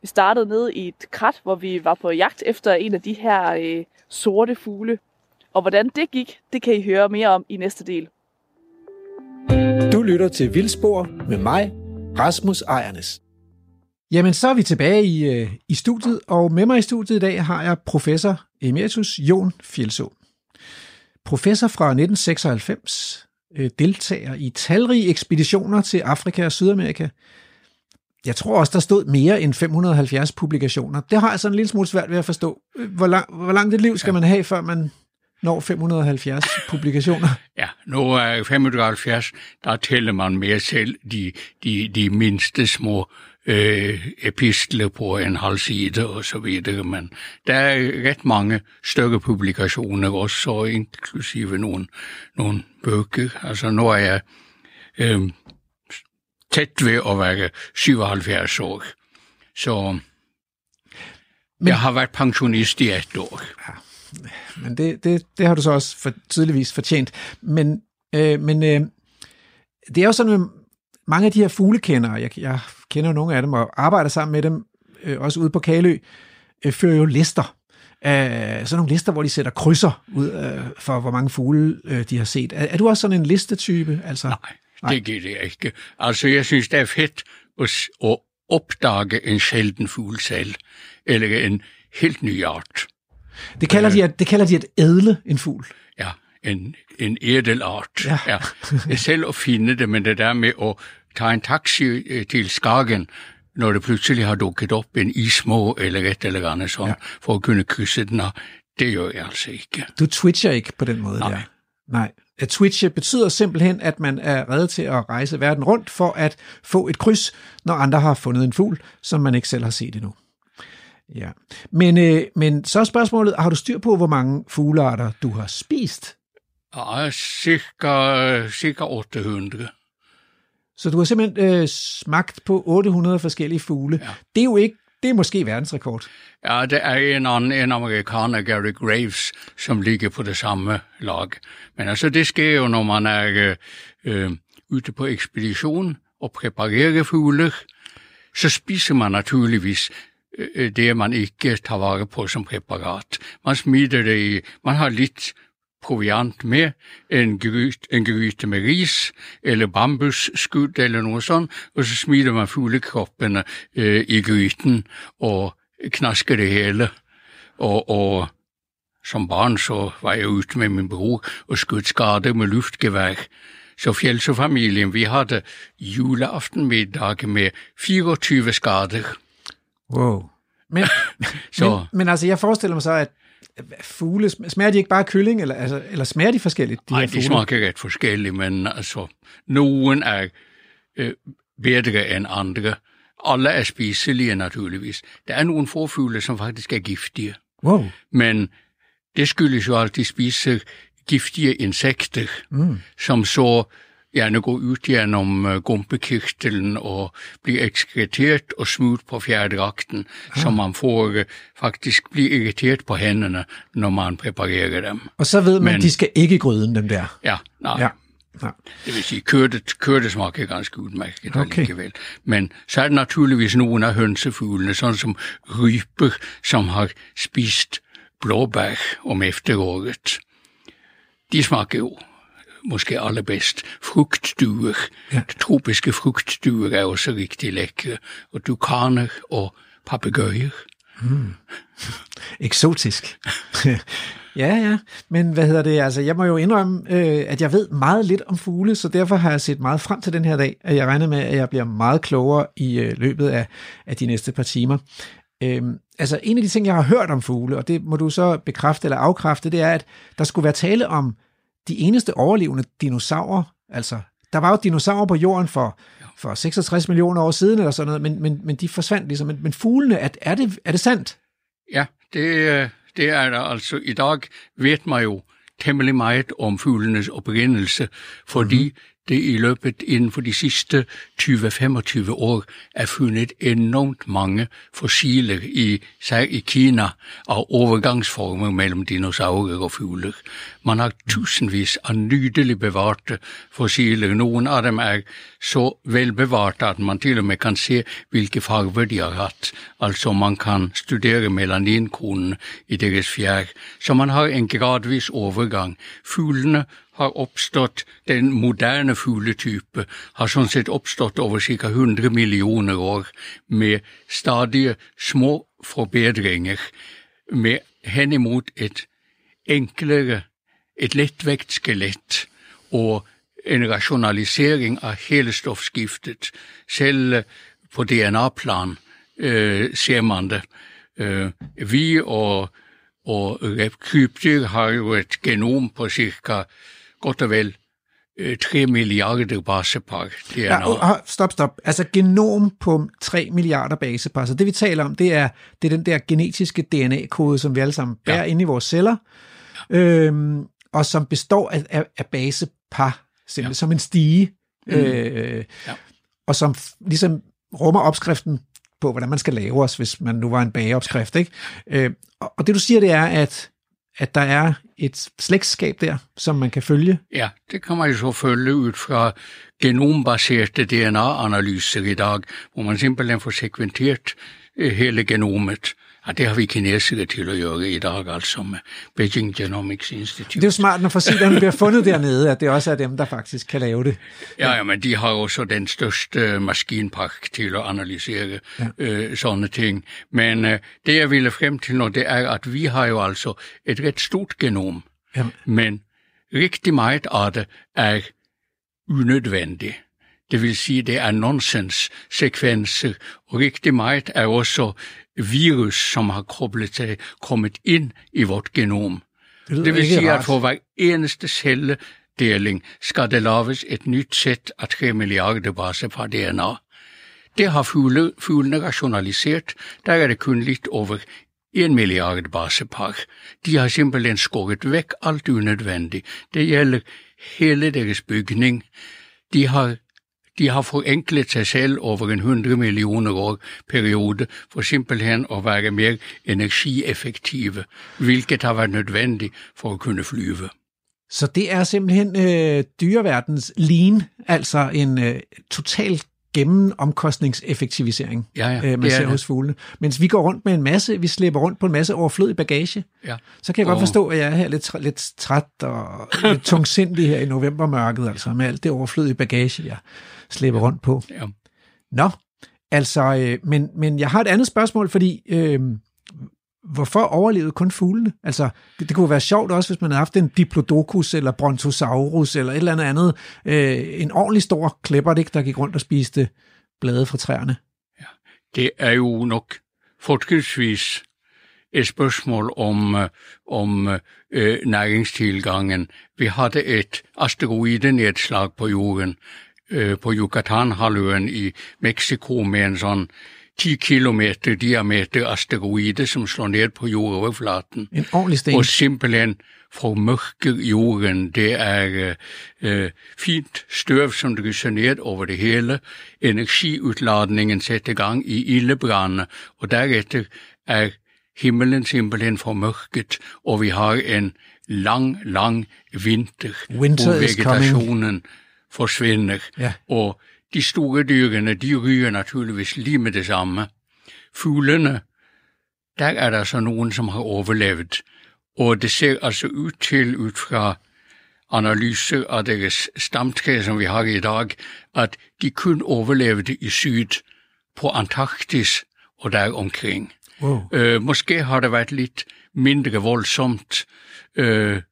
Vi startede ned i et krat, hvor vi var på jagt efter en af de her øh, sorte fugle. Og hvordan det gik, det kan I høre mere om i næste del. Du lytter til Vildspor med mig, Rasmus Ejernes. Jamen, så er vi tilbage i, øh, i studiet, og med mig i studiet i dag har jeg professor emeritus Jon Fjeldså. Professor fra 1996, øh, deltager i talrige ekspeditioner til Afrika og Sydamerika. Jeg tror også, der stod mere end 570 publikationer. Det har jeg sådan en lille smule svært ved at forstå. Hvor, lang, hvor langt et liv skal man have, før man når 570 publikationer? Ja, nu er 570, der tæller man mere selv de, de, de mindste små øh, epistler på en halv side og så videre, men der er ret mange større publikationer også, inklusive nogle, nogle bøger. Altså nu er jeg øh, tæt ved at være 77 år, så men, jeg har været pensionist i et år. Ja, men det, det, det har du så også for, tydeligvis fortjent. Men, øh, men øh, det er jo sådan med mange af de her fuglekendere, jeg, jeg kender nogle af dem og arbejder sammen med dem, øh, også ude på Kalø, øh, fører jo lister. Øh, sådan nogle lister, hvor de sætter krydser ud øh, for, hvor mange fugle øh, de har set. Er, er du også sådan en listetype? Altså? Nej, Nej, det giver det ikke. Altså, jeg synes, det er fedt at, at opdage en sjælden fugl selv, eller en helt ny art. Det kalder, de, at, det kalder de at ædle en fugl. Ja, en, en ædelart. Ja. ja. Selv at finde det, men det der med at tage en taxi øh, til Skagen, når det pludselig har dukket op en ismå eller et eller andet sådan, ja. for at kunne kysse den, det gør jeg altså ikke. Du twitcher ikke på den måde Nej. der? Nej. At twitche betyder simpelthen, at man er reddet til at rejse verden rundt for at få et kryds, når andre har fundet en fugl, som man ikke selv har set endnu. Ja. Men, øh, men så er spørgsmålet, har du styr på, hvor mange fuglearter du har spist? Ja, cirka, cirka 800. Så du har simpelthen øh, smagt på 800 forskellige fugle. Ja. Det er jo ikke det er måske verdensrekord. Ja, det er en anden en amerikaner, Gary Graves, som ligger på det samme lag. Men altså, det sker jo, når man er øh, øh ute på ekspedition og præparerer fugle, så spiser man naturligvis øh, øh, det, man ikke tager vare på som præparat. Man smider det i, man har lidt proviant med, en gryte, en gryte med ris, eller bambusskud, eller noget sådan, og så smider man fuglekroppene øh, i gryten, og knasker det hele. Og, og som barn så var jeg ute med min bror og skød skade med luftgevær. Så Fjeldsø-familien, vi havde juleaftenmiddag med 24 skader. Wow. Men, så, men, men altså, jeg forestiller mig så, at fugle, smager de ikke bare kylling, eller, altså, eller smager de forskelligt? De Nej, de smager ret forskelligt, men altså, nogen er øh, bedre end andre. Alle er spiselige naturligvis. Der er nogle forfugle, som faktisk er giftige. Wow. Men det skyldes jo altid spise giftige insekter, mm. som så gerne går ud gennem uh, gumpekirtelen og bliver ekskreteret og smudt på fjerdragten, ah. så man får uh, faktisk blive irriteret på hænderne, når man præparerer dem. Og så ved man, at de skal ikke gryden, dem der. Ja, nej. Ja. Ja. Det vil sige, kørte, kørte smager ganske udmærket okay. alligevel. Men så er det naturligvis nogle af hønsefuglene, sådan som ryper, som har spist blåbær om efteråret. De smager jo måske allerbedst frugtduer. Ja. Tropiske frugtduer er også rigtig lækre, og dukaner og papegøjer. Eksotisk. ja, ja. Men hvad hedder det? Altså, jeg må jo indrømme, øh, at jeg ved meget lidt om fugle, så derfor har jeg set meget frem til den her dag, og jeg regner med, at jeg bliver meget klogere i øh, løbet af, af de næste par timer. Øhm, altså, en af de ting, jeg har hørt om fugle, og det må du så bekræfte eller afkræfte, det er, at der skulle være tale om de eneste overlevende dinosaurer. Altså, der var jo dinosaurer på jorden for, for 66 millioner år siden, eller sådan noget, men, men, men de forsvandt ligesom. Men, men fuglene, er, er, det, er det sandt? Ja, det, øh, det er der altså. I dag ved man jo temmelig meget om fuglenes oprindelse, fordi mm-hmm det i løbet inden for de sidste 20-25 år er fundet enormt mange fossiler i, i Kina af overgangsformer mellem dinosaurer og fugler. Man har tusindvis af nydeligt bevarte fossiler. Nogle af dem er så velbevarte, at man til og med kan se, hvilke farver de har haft. Altså man kan studere melaninkonen i deres fjær. Så man har en gradvis overgang. Fuglene har opstået, den moderne fugletype har sådan set opstået over cirka 100 millioner år med stadige små forbedringer med hen imod et enklere, et letvægt skelett og en rationalisering af hele stofskiftet. Selv eh, på DNA-plan øh, eh, ser man det. Øh, vi og, og krybdyr har jo et genom på cirka godt og vel øh, 3 milliarder basepar DNA. Ja, og, stop, stop. Altså genom på 3 milliarder basepar. Så det vi taler om, det er, det er den der genetiske DNA-kode, som vi alle sammen bærer ja. inde i vores celler, ja. øhm, og som består af, af, af basepar, simpelthen ja. som en stige, mm. øh, ja. og som ligesom rummer opskriften på, hvordan man skal lave os, hvis man nu var en bageopskrift. Ikke? Øh, og det du siger, det er, at at der er et slægtskab der, som man kan følge? Ja, det kan man jo så følge ud fra genombaserte DNA-analyser i dag, hvor man simpelthen får sekventeret eh, hele genomet. Ja, det har vi kinesere til at gøre i dag, altså med Beijing Genomics Institute. Det er jo smart, når fossilierne bliver fundet dernede, at det også er dem, der faktisk kan lave det. Ja, ja men de har også den største maskinpark til at analysere ja. øh, sådan ting. Men øh, det, jeg ville frem til nu, det er, at vi har jo altså et ret stort genom, ja. men rigtig meget af det er unødvendigt. Det vil sige, det er nonsens-sekvenser, og rigtig meget er også virus, som har koblet sig, kommet ind i vort genom. Det, det vil sige, rart. at for hver eneste celledeling skal det laves et nyt sæt af 3 milliarder baser fra DNA. Det har fugle, fuglene rationaliseret. Der er det kun lidt over 1 milliard basepar. De har simpelthen skåret væk alt unødvendigt. Det gælder hele deres bygning. De har de har forenklet sig selv over en 100 millioner år periode for simpelthen at være mere energieffektive, hvilket har været nødvendigt for at kunne flyve. Så det er simpelthen øh, dyreverdens lean, altså en øh, total gennemomkostningseffektivisering, ja, ja, øh, man ser hos fuglene. Mens vi går rundt med en masse, vi slipper rundt på en masse overflødig bagage. Ja. Så kan jeg og... godt forstå, at jeg er her lidt, lidt træt og lidt tungsindig her i novembermørket, altså med alt det overflødige bagage, jeg slipper rundt på. Ja. Nå, altså, øh, men, men jeg har et andet spørgsmål, fordi øh, hvorfor overlevede kun fuglene? Altså, det, det kunne være sjovt også, hvis man havde haft en Diplodocus eller Brontosaurus eller et eller andet andet. Øh, en ordentlig stor klæber, ikke, der gik rundt og spiste blade fra træerne. Ja, det er jo nok fortrinsvis et spørgsmål om, øh, om øh, næringstilgangen. Vi havde et asteroidenedslag på jorden øh, på Yucatan-halvøen i Mexico med en sådan 10 kilometer diameter asteroide, som slår ned på jordoverflaten. En ordentlig sten. Og simpelthen formørker jorden. Det er øh, fint støv, som drysser ned over det hele. Energiudladningen sætter gang i ildebrænde, og derefter er himmelen simpelthen formørket, og vi har en lang, lang vinter, Winter hvor vegetationen forsvinder. Ja. Og de store dyrene, de ryger naturligvis lige med det samme. Fuglene, der er der så nogen, som har overlevet. Og det ser altså ud til, ud fra analyse af deres stamtræ, som vi har i dag, at de kun overlevede i syd på Antarktis og der omkring. Wow. Øh, måske har det været lidt mindre voldsomt øh,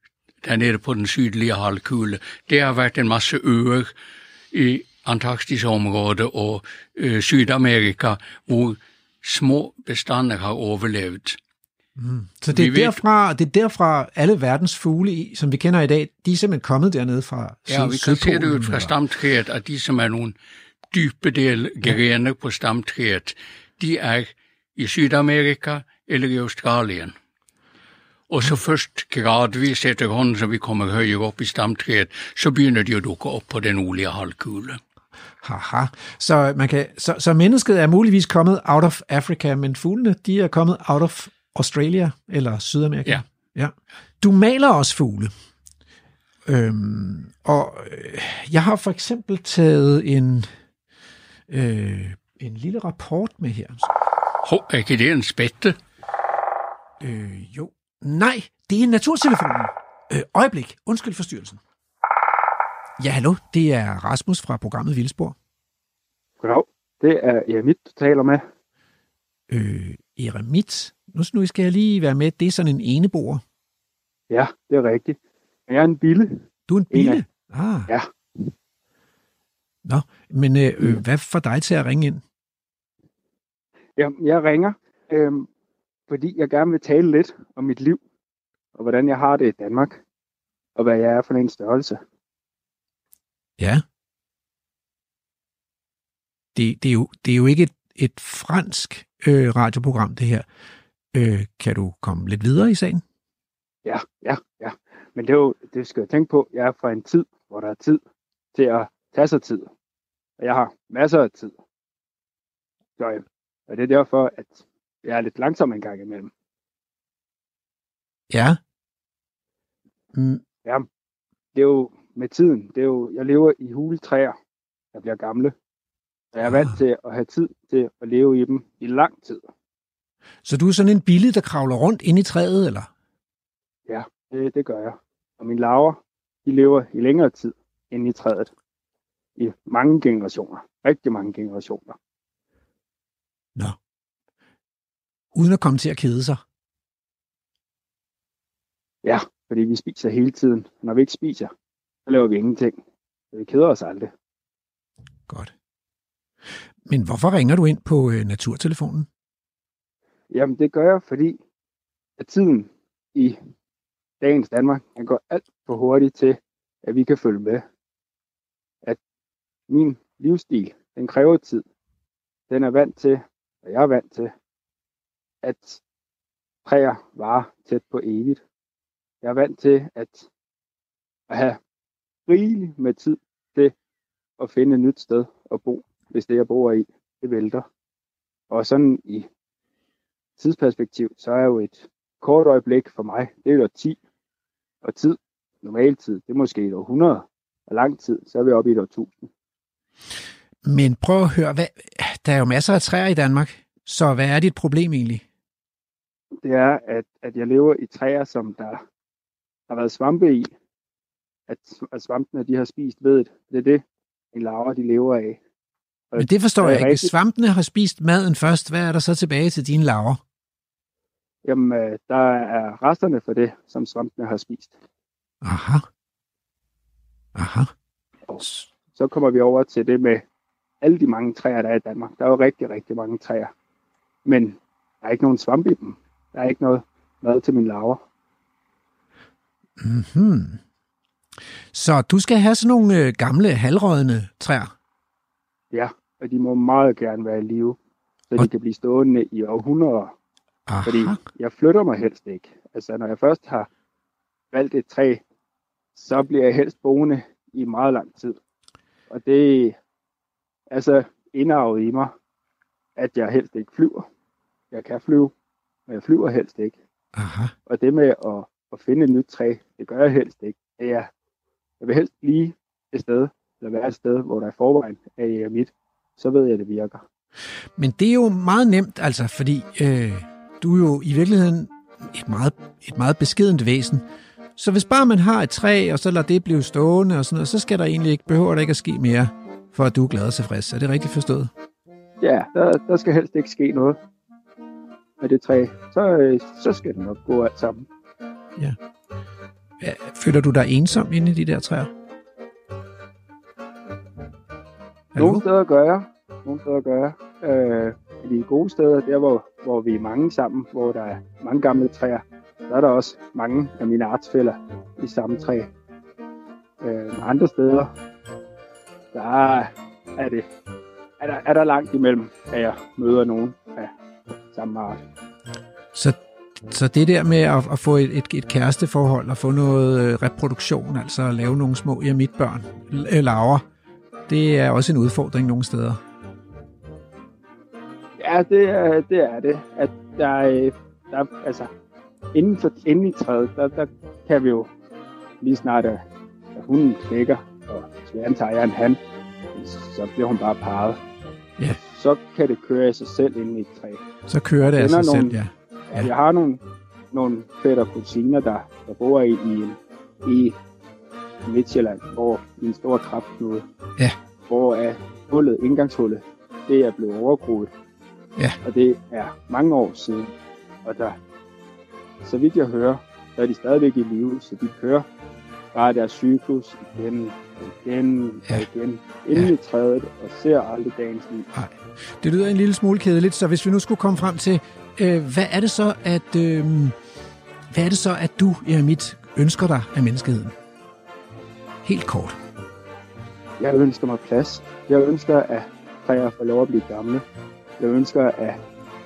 dernede på den sydlige halvkugle. Det har været en masse øer i Antarktisområdet og øh, Sydamerika, hvor små bestande har overlevet. Så det er, Vi ved- derfra, det er derfra alle verdens fugle, som vi kender i dag, de er simpelthen kommet dernede fra Ja, vi kan se det ud fra stamtræet, at de, som er nogle dybe del grene på stamtræet, de er i Sydamerika eller i Australien. Og så først gradvis efterhånden, som vi kommer højere op i stamtræet, så begynder de at dukke op på den nordlige halvkugle. Haha. Så, man kan, så, så mennesket er muligvis kommet out of Africa, men fuglene, de er kommet out of Australia eller Sydamerika. Ja. ja. Du maler også fugle. Øhm, og øh, jeg har for eksempel taget en, øh, en lille rapport med her. Hov, er ikke det en spætte? Øh, jo. Nej, det er naturtelefonen. Øh, øjeblik. Undskyld forstyrrelsen. Ja, hallo. Det er Rasmus fra programmet Vildspor. Goddag. Det er Erik, du taler med. Øh, eremit. Nu, nu skal jeg lige være med. Det er sådan en eneboer. Ja, det er rigtigt. Jeg er en bille. Du er en En af- bille? Ah. Ja. Nå, men øh, øh, hvad får dig til at ringe ind? Jeg, jeg ringer, øhm, fordi jeg gerne vil tale lidt om mit liv, og hvordan jeg har det i Danmark, og hvad jeg er for en størrelse. Ja. Det, det, er, jo, det er jo ikke et, et fransk øh, radioprogram, det her. Øh, kan du komme lidt videre i sagen? Ja, ja, ja. Men det, er jo, det skal jeg tænke på, jeg er fra en tid, hvor der er tid til at tage sig tid. Og jeg har masser af tid. Så, øh, og det er derfor, at jeg er lidt langsom en gang imellem. Ja. Mm, det er jo med tiden, det er jo, jeg lever i huletræer, der bliver gamle. Og jeg er vant Ah. til at have tid til at leve i dem i lang tid. så du er sådan en bille, der kravler rundt ind i træet, eller? Det, det gør jeg. Og mine laver, de lever i længere tid end i træet. I mange generationer. Rigtig mange generationer. Nå. Uden at komme til at kede sig. Ja, fordi vi spiser hele tiden. Når vi ikke spiser, så laver vi ingenting. Så vi keder os aldrig. Godt. Men hvorfor ringer du ind på øh, naturtelefonen? Jamen, det gør jeg, fordi at tiden i dagens Danmark, den går alt for hurtigt til, at vi kan følge med. At min livsstil, den kræver tid. Den er vant til, og jeg er vant til, at træer var tæt på evigt. Jeg er vant til at, at have rigeligt med tid til at finde et nyt sted at bo, hvis det jeg bor i, det vælter. Og sådan i tidsperspektiv, så er jo et kort øjeblik for mig, det er jo 10. Og tid, normaltid, det er måske et århundrede. Og lang tid, så er vi oppe i et årtusind. 1000. Men prøv at høre, hvad, der er jo masser af træer i Danmark, så hvad er dit problem egentlig? Det er, at, at jeg lever i træer, som der har været svampe i. At, at svampene, de har spist vedet. Det er det, en larver, de lever af. Og Men det forstår det jeg ikke. Rigtigt. svampene har spist maden først, hvad er der så tilbage til dine laver? Jamen, øh, der er resterne for det, som svampene har spist. Aha. Aha. Og så kommer vi over til det med alle de mange træer, der er i Danmark. Der er jo rigtig, rigtig mange træer. Men der er ikke nogen svamp i dem. Der er ikke noget mad til mine larver. Hmm. Så du skal have sådan nogle øh, gamle, halvrådne træer. Ja, og de må meget gerne være i live, så Og- de kan blive stående i århundreder. Aha. Fordi jeg flytter mig helst ikke. Altså, når jeg først har valgt et træ, så bliver jeg helst boende i meget lang tid. Og det er altså indarvet i mig, at jeg helst ikke flyver. Jeg kan flyve, men jeg flyver helst ikke. Aha. Og det med at, at finde et nyt træ, det gør jeg helst ikke. Er, jeg vil helst blive et sted, eller være et sted, hvor der i forvejen er mit. Så ved jeg, at det virker. Men det er jo meget nemt, altså, fordi øh, du er jo i virkeligheden et meget, et meget beskedent væsen, Så hvis bare man har et træ, og så lader det blive stående og sådan noget, så skal der egentlig ikke, behøver der ikke at ske mere, for at du er glad og tilfreds. Er det rigtigt forstået? Ja, der, der skal helst ikke ske noget med det træ. Så, øh, så skal det nok gå alt sammen. Ja, Føler du dig ensom inde i de der træer? Hallo? Nogle steder gør jeg. Nogle steder gør jeg. Øh, de gode steder, der hvor, hvor vi er mange sammen, hvor der er mange gamle træer, der er der også mange af mine artsfælder i samme træ. Øh, andre steder, der er det er der, er der langt imellem, at jeg møder nogen af samme art. Så, så det der med at, at få et, et, et kæresteforhold og få noget øh, reproduktion, altså at lave nogle små jamitbørn, øh, laver, det er også en udfordring nogle steder. Ja, det er det. Er det. At der, er, der er, altså, inden, for, inden i træet, der, der kan vi jo lige snart, at, hunden knækker, og hvis vi antager, at jeg er en han, så bliver hun bare parret. Ja. Så kan det køre i sig selv inde i et træ. Så kører det af sig selv, nogle- ja. Ja. Ja. Jeg har nogle, nogle fætter kusiner, der, der bor i, i, i Midtjylland, hvor i en stor kraftknude, Ja. hvor er hullet, indgangshullet, det er blevet overgroet. Ja. Og det er mange år siden. Og der, så vidt jeg hører, så er de stadigvæk i live, så de kører bare deres cyklus igen og igen Ja. og igen, inden Ja. i træet, og ser aldrig dagens liv. Det lyder en lille smule kedeligt, så hvis vi nu skulle komme frem til, øh, hvad er det så, at, øh, hvad er det så, at du, mit ønsker dig af menneskeheden? Helt kort. Jeg ønsker mig plads. Jeg ønsker, at træer får lov at blive gamle. Jeg ønsker, at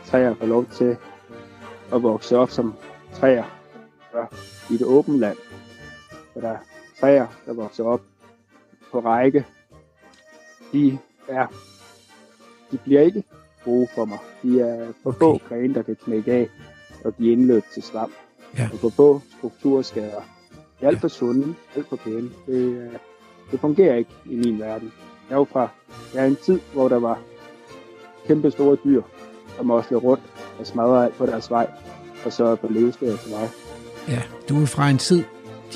træer får lov til at vokse op som træer i det åbne land. Så der er træer, der vokser op på række. De er, de bliver ikke gode for mig. De er for Okay. få grene, der kan knække af og blive indløbt til svamp. Ja. Og for få strukturskader. De er alt for sunde, alt for pæne. Det, er- det fungerer ikke i min verden. Jeg er jo fra jeg er en tid, hvor der var kæmpe store dyr, der måste rundt og smadre alt på deres vej, og så på levesteder til mig. Ja, du er fra en tid,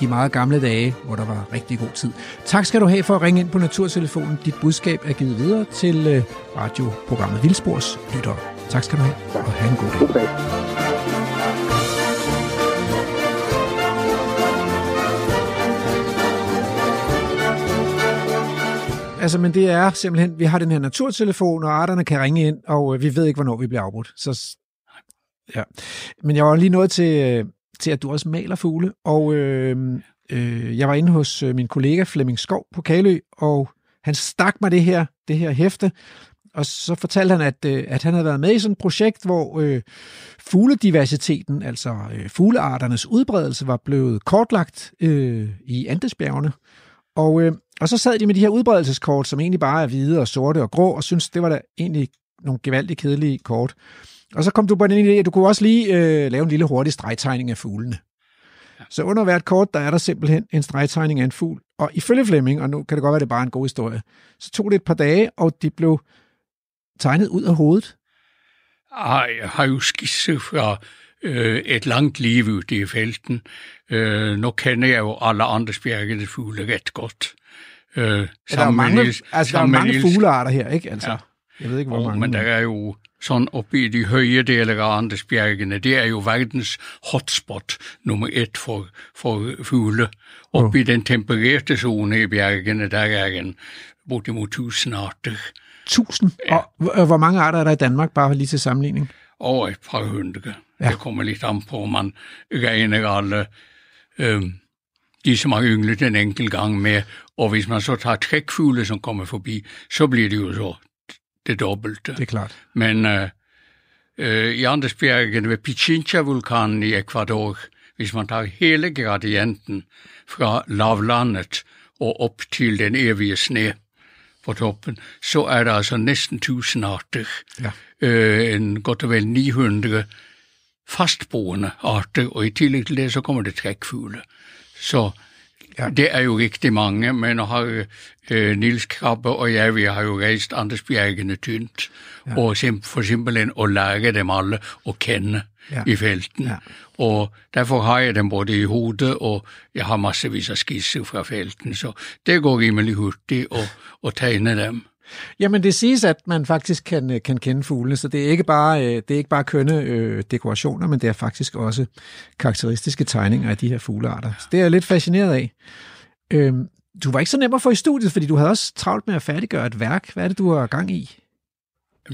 de meget gamle dage, hvor der var rigtig god tid. Tak skal du have for at ringe ind på Naturtelefonen. Dit budskab er givet videre til øh, radioprogrammet Vildspors lyttere. Tak skal du have, og have en god dag. God dag. Altså, men det er simpelthen, vi har den her naturtelefon, og arterne kan ringe ind, og øh, vi ved ikke, hvornår vi bliver afbrudt. Så, ja. Men jeg var lige nået til, øh, til, at du også maler fugle, og øh, øh, jeg var inde hos øh, min kollega Flemming Skov på Kalø, og han stak mig det her, det her hæfte, og så fortalte han, at, øh, at han havde været med i sådan et projekt, hvor øh, fuglediversiteten, altså øh, fuglearternes udbredelse, var blevet kortlagt øh, i Andesbjergene. Og, øh, og så sad de med de her udbredelseskort, som egentlig bare er hvide og sorte og grå, og synes det var da egentlig nogle gevaldigt kedelige kort. Og så kom du på den idé, at du kunne også lige øh, lave en lille hurtig stregtegning af fuglene. Så under hvert kort, der er der simpelthen en stregtegning af en fugl. Og ifølge Flemming, og nu kan det godt være, det er bare en god historie, så tog det et par dage, og de blev tegnet ud af hovedet. Jeg har jo skisser fra øh, et langt liv ute i felten. Øh, nu kender jeg jo alle andre spjærkede fugle ret godt. Øh, Ja, der er mange, Niels- altså, der er mange Niels- fuglearter her, ikke? Altså, Ja. Jeg ved ikke, hvor Og, mange. men der er jo sådan oppe i de høje dele af Andesbjergene, det er jo verdens hotspot nummer et for, for fugle. Oppe i den tempererte zone i bjergene, der er en bortimod tusind arter. Tusind. Ja. Og hvor- mange arter er der i Danmark, bare lige til sammenligning? over et par hundre. Ja. Det kommer lidt an på, om man regner alle øhm, de, som har ynglet en enkelt gang med. Og hvis man så tager trækfugle, som kommer forbi, så bliver det jo så det dobbelte. Det er klart. Men øh, øh, i Andesbjergen ved Pichincha-vulkanen i Ecuador, hvis man tager hele gradienten fra lavlandet og op til den evige sne på toppen, så er der altså næsten 1000 arter. Ja. Øh, en godt og vel 900 fastboende arter, og i tillæg til det, så kommer det trækfugle. Så Ja. Det er jo rigtig mange, men har øh, Nils Krabbe og jeg, vi har jo rejst Anders Bjergene tynt, ja. og sim, for simpelthen at lære dem alle at kende ja. i felten. Ja. Og derfor har jeg dem både i hovedet, og jeg har massevis af skisser fra felten, så det går rimelig hurtigt at, at tegne dem. Jamen det siges, at man faktisk kan, øh, kan kende fuglene, så det er ikke bare, øh, det er ikke bare kønne øh, dekorationer, men det er faktisk også karakteristiske tegninger af de her fuglearter. Så det er jeg lidt fascineret af. Øhm, du var ikke så nem at få i studiet, fordi du havde også travlt med at færdiggøre et værk. Hvad er det, du har gang i?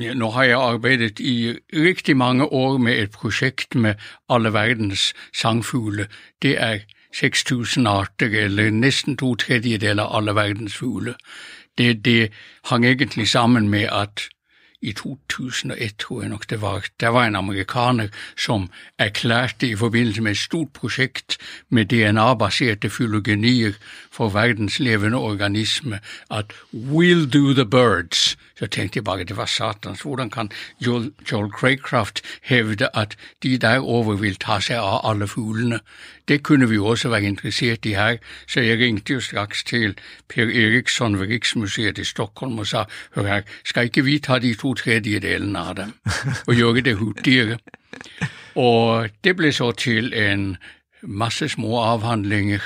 Ja, nu har jeg arbejdet i rigtig mange år med et projekt med alle verdens sangfugle. Det er 6.000 arter, eller næsten to tredjedel af alle verdens fugle det, det hang egentlig sammen med, at i 2001, tror jeg nok det var, der var en amerikaner, som erklærte i forbindelse med et stort projekt med DNA-baserede filogenier for verdens levende organisme, at we'll do the birds. Så tænkte jeg bare, det var satans. Hvordan kan Joel, Joel Craycraft hævde, at de derovre vil tage sig af alle fuglene? Det kunne vi jo også være interesseret i her, så jeg ringte jo straks til Per Eriksson ved Riksmuseet i Stockholm og sagde, hør her, skal ikke vi tage de to af dem og gøre det hurtigere? Og det blev så til en masse små afhandlinger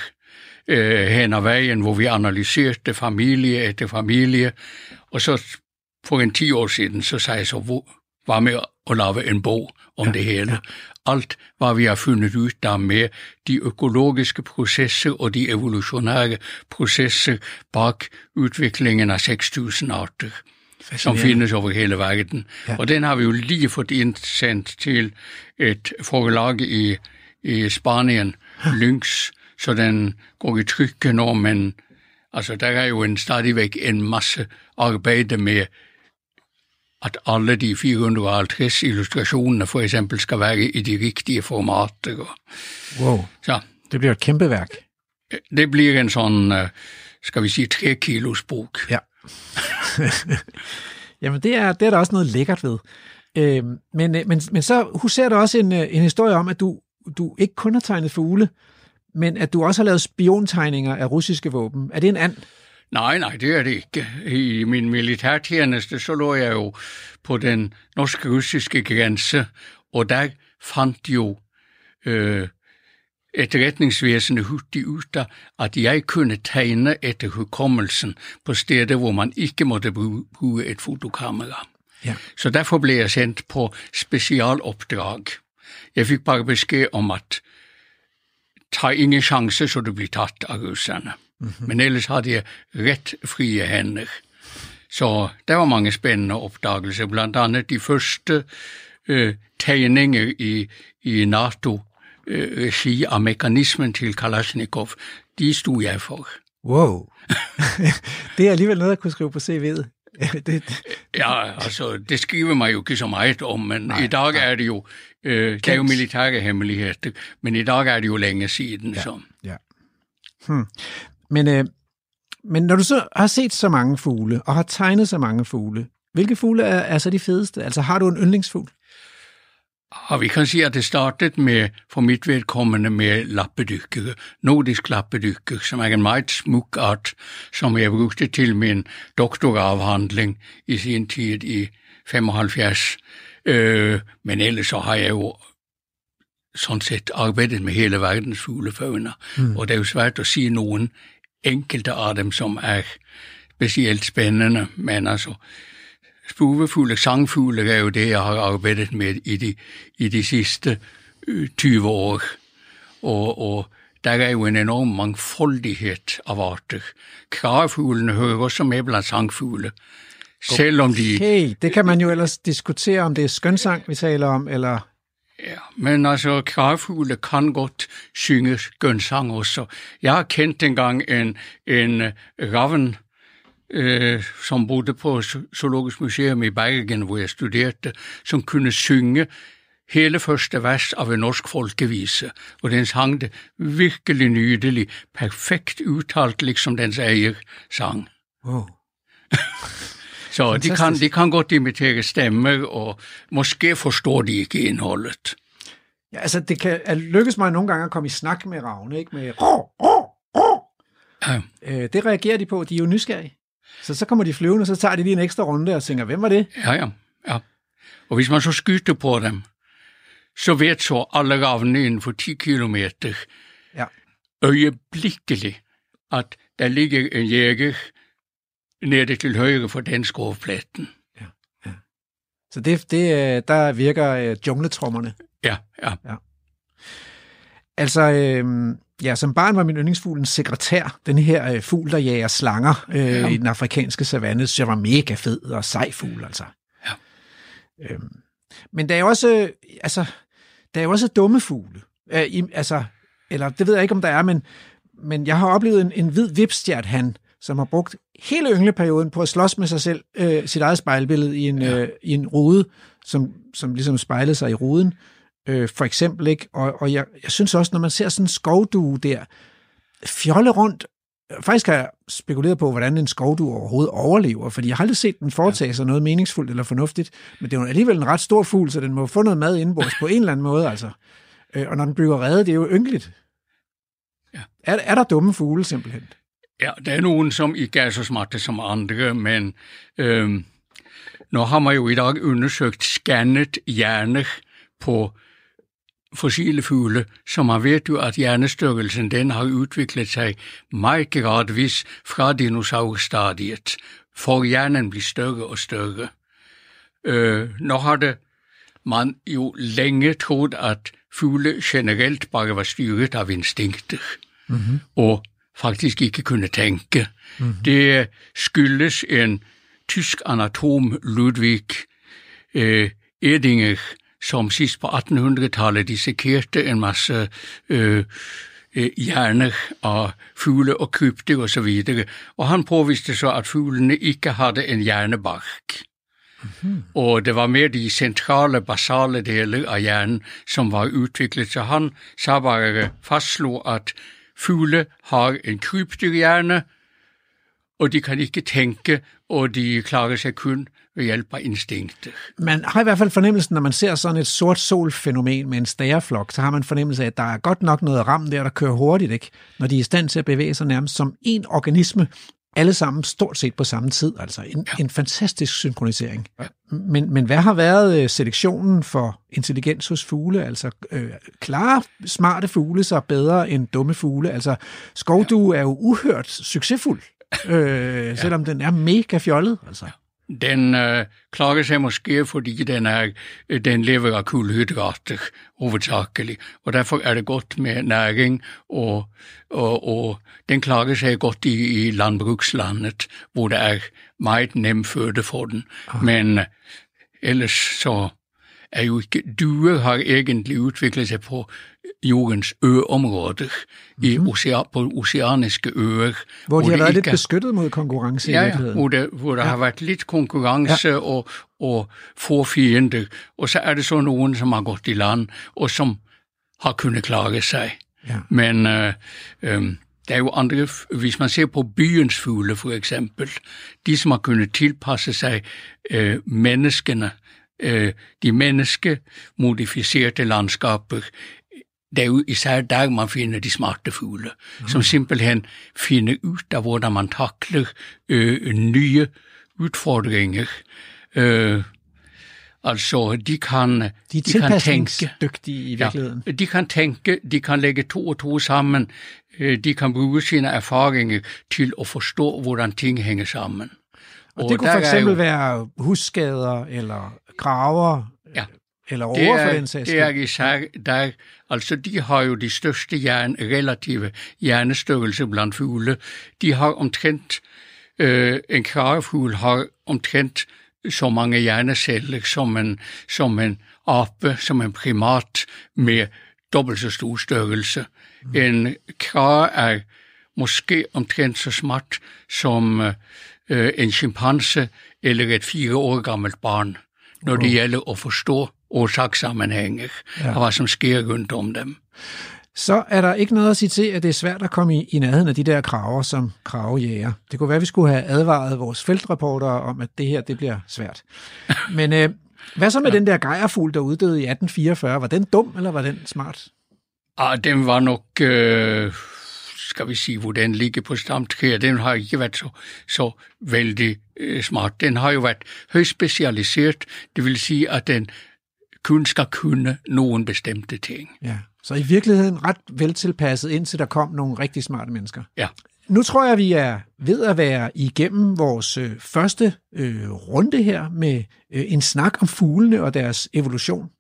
øh, hen ad vejen, hvor vi analyserede familie efter familie, og så for en ti år siden, så sagde jeg så, var med at lave en bog om ja, det hele. Ja. Alt, hvad vi har fundet ud der med de økologiske processer og de evolutionære processer bag udviklingen af 6.000 arter, som findes over hele verden. Ja. Og den har vi jo lige fået indsendt til et forlag i, i Spanien, Lynx, så den går i trykke nå, men altså, der er jo en stadigvæk en masse arbejde med at alle de 450 illustrationerne for eksempel skal være i de rigtige formater. Wow, så, det bliver et kæmpe værk. Det bliver en sådan, øh, skal vi sige, 3 kilos bog. Ja. Jamen, det er, det er der også noget lækkert ved. Øhm, øh, men, men, men så husker der også en, øh, en historie om, at du, du ikke kun har tegnet fugle, men at du også har lavet spiontegninger af russiske våben. Er det en and? Nej, nej, det er det ikke. I min militærtjeneste, så lå jeg jo på den norsk-russiske grænse, og der fandt jo øh, etterretningsvæsenet hurtigt ud af, at jeg kunne tegne efter hukommelsen på steder, hvor man ikke måtte bruge et fotokamera. Ja. Så derfor blev jeg sendt på specialopdrag. Jeg fik bare besked om at tage ingen chance, så det blev taget af russerne. Mm-hmm. Men ellers havde jeg ret frie hænder. Så der var mange spændende opdagelser, blandt andet de første øh, tegninger i, i NATO øh, regi af mekanismen til Kalashnikov, de stod jeg for. Wow. det er alligevel noget, jeg kunne skrive på CV'et. det, det. Ja, altså, det skriver mig jo ikke så meget om, men nej, i dag nej. er det jo, øh, det er jo militære hemmeligheder, men i dag er det jo længe siden. Ja, så. ja. Hmm. Men, øh, men når du så har set så mange fugle, og har tegnet så mange fugle, hvilke fugle er, er så de fedeste? Altså har du en yndlingsfugl? Og vi kan sige, at det startede med, for mit vedkommende, med lappedykker, nordisk lappedykker, som er en meget smuk art, som jeg brugte til min doktorafhandling i sin tid i 75. Øh, men ellers så har jeg jo sådan set arbejdet med hele verdens fuglefauna, mm. og det er jo svært at sige nogen enkelte af dem, som er specielt spændende, men altså spuvefugle, sangfugle er jo det, jeg har arbejdet med i de, i de sidste 20 øh, år, og, og der er jo en enorm mangfoldighed af arter. Kragefuglene hører også med blandt sangfugle, selvom de... Okay, det kan man jo ellers diskutere, om det er skønsang, vi taler om, eller Ja, men altså, krafugle kan godt synge skønsang også. Jeg har kendt engang en, en raven, øh, som boede på Zoologisk Museum i Bergen, hvor jeg studerede, som kunne synge hele første vers av en norsk folkevise, og den sang det virkelig nydelig, perfekt uttalt, liksom dens eier sang. Wow. Så de kan, de kan godt imitere stemmer, og måske forstår de ikke indholdet. Ja, altså det kan lykkes mig nogle gange at komme i snak med Ravne, ikke? Med Ja. Øh, det reagerer de på, de er jo nysgerrige. Så så kommer de flyvende, og så tager de lige en ekstra runde og tænker, hvem var det? Ja, ja, ja. Og hvis man så skyter på dem, så vet så alle ravnene inden for 10 kilometer Ja. øjeblikkelig, at der ligger en jæger nede til højre for den skrovpletten. Så det, det, øh, der virker øh, jungletrommerne. Ja, ja. Altså, øh, ja, som barn var min yndlingsfugl en sekretær. Den her øh, fugl, der jager slanger øh, ja. i den afrikanske savanne, så jeg var mega fed og sej fugl, altså. Ja. Øhm, men der er jo også, øh, altså, der er jo også dumme fugle. Øh, i, altså, eller det ved jeg ikke, om der er, men, men jeg har oplevet en, en hvid vipstjert som har brugt hele yngleperioden på at slås med sig selv, øh, sit eget spejlbillede i en, ja. øh, i en rude, som, som ligesom spejlede sig i ruden, øh, for eksempel. ikke. Og, og jeg, jeg synes også, når man ser sådan en skovdue der, fjolle rundt, faktisk har jeg spekuleret på, hvordan en skovdue overhovedet overlever, fordi jeg har aldrig set den foretage sig noget meningsfuldt eller fornuftigt, men det er jo alligevel en ret stor fugl, så den må få noget mad indenbords på en eller anden måde, altså. Øh, og når den bygger rede, det er jo ynkeligt. Ja. Er, er der dumme fugle simpelthen? Ja, der er nogen, som ikke er så smarte som andre, men øhm, nu har man jo i dag undersøgt scannet hjerner på fossile fugle, så man vet jo at hjernestørrelsen den har udviklet sig meget gradvis fra dinosaurstadiet, for hjernen bliver større og større. Øh, nu har det man jo længe troet, at fugle generelt bare var styret af instinkter, mm-hmm. og faktisk ikke kunne tænke. Mm-hmm. Det skyldes en tysk anatom, Ludwig øh, Edinger, som sidst på 1800-tallet dissekerede en masse øh, øh, hjerner af fugle og krypte og så videre. Og han påviste så, at fuglene ikke havde en hjernebark. Mm-hmm. Og det var mere de centrale, basale dele af hjernen, som var udviklet. Så han så bare fastslog, at fugle har en krybdyrhjerne, og de kan ikke tænke, og de klarer sig kun ved hjælp af instinkter. Man har i hvert fald fornemmelsen, når man ser sådan et sort sol-fænomen med en stæreflok, så har man fornemmelse af, at der er godt nok noget ram der, der kører hurtigt, ikke? når de er i stand til at bevæge sig nærmest som en organisme, alle sammen stort set på samme tid. Altså en, ja. en fantastisk synkronisering. Ja. Men, men hvad har været øh, selektionen for intelligens hos fugle? Altså øh, klare, smarte fugle så bedre end dumme fugle? Altså skovdue ja. er jo uhørt succesfuld, øh, ja. selvom den er mega fjollet. Altså. Den øh, klarer sig måske, fordi den, er, den lever af kulhydrater hovedsageligt, og derfor er det godt med næring, og, og, og den klarer sig godt i, i landbrukslandet, hvor det er meget nem føde for den. Ah. Men øh, ellers så er jo ikke, duer har egentlig udviklet sig på jordens øområder, mm-hmm. i ocean, på oceaniske øer. Hvor de har været lidt beskyttet mod konkurrence ja, i virkeligheden. hvor, det, hvor der ja. har været lidt konkurrence ja. og, og få fiender, og så er det så nogen, som har gået i land, og som har kunnet klare sig. Ja. Men øh, øh, der er jo andre, hvis man ser på byens fugle for eksempel, de som har kunnet tilpasse sig øh, menneskene, øh, de menneskemodificerede landskaber, det er jo især der, man finder de smarte fugle, mm. som simpelthen finder ud af, hvordan man takler øh, nye udfordringer. Øh, altså, de kan, de, de kan tænke. i virkeligheden. Ja, de kan tænke, de kan lægge to og to sammen, øh, de kan bruge sine erfaringer til at forstå, hvordan ting hænger sammen. Og, og det kunne for eksempel jo, være husskader eller graver, ja. Eller over for den sags Det er især, der, altså de har jo de største hjerne, relative hjernestørrelse blandt fugle. De har omtrent, øh, en kravefugl har omtrent så mange hjerneceller som en, som en ape, som en primat med dobbelt så stor størrelse. Mm. En krav er måske omtrent så smart som øh, en chimpanse eller et fire år gammelt barn, når det gælder at forstå årsakssammenhænge ja. og hvad som sker rundt om dem. Så er der ikke noget at sige til, at det er svært at komme i, i nærheden af de der kraver som kravejæger. Det kunne være, at vi skulle have advaret vores feltreportere om, at det her det bliver svært. Men øh, hvad så med ja. den der gejerfugl, der uddøde i 1844? Var den dum, eller var den smart? Ah, den var nok øh, skal vi sige, hvor den ligger på stamtræer, den har ikke været så, så vældig øh, smart. Den har jo været højt specialiseret, det vil sige, at den kun skal kunne nogle bestemte ting. Ja. Så i virkeligheden ret veltilpasset, indtil der kom nogle rigtig smarte mennesker. Ja. Nu tror jeg, vi er ved at være igennem vores øh, første øh, runde her med øh, en snak om fuglene og deres evolution.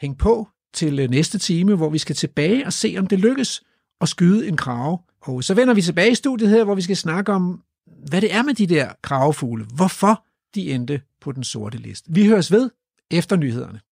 Hæng på til øh, næste time, hvor vi skal tilbage og se, om det lykkes at skyde en krave. Og så vender vi tilbage i studiet her, hvor vi skal snakke om, hvad det er med de der kravefugle. Hvorfor de endte på den sorte liste. Vi høres ved efter nyhederne.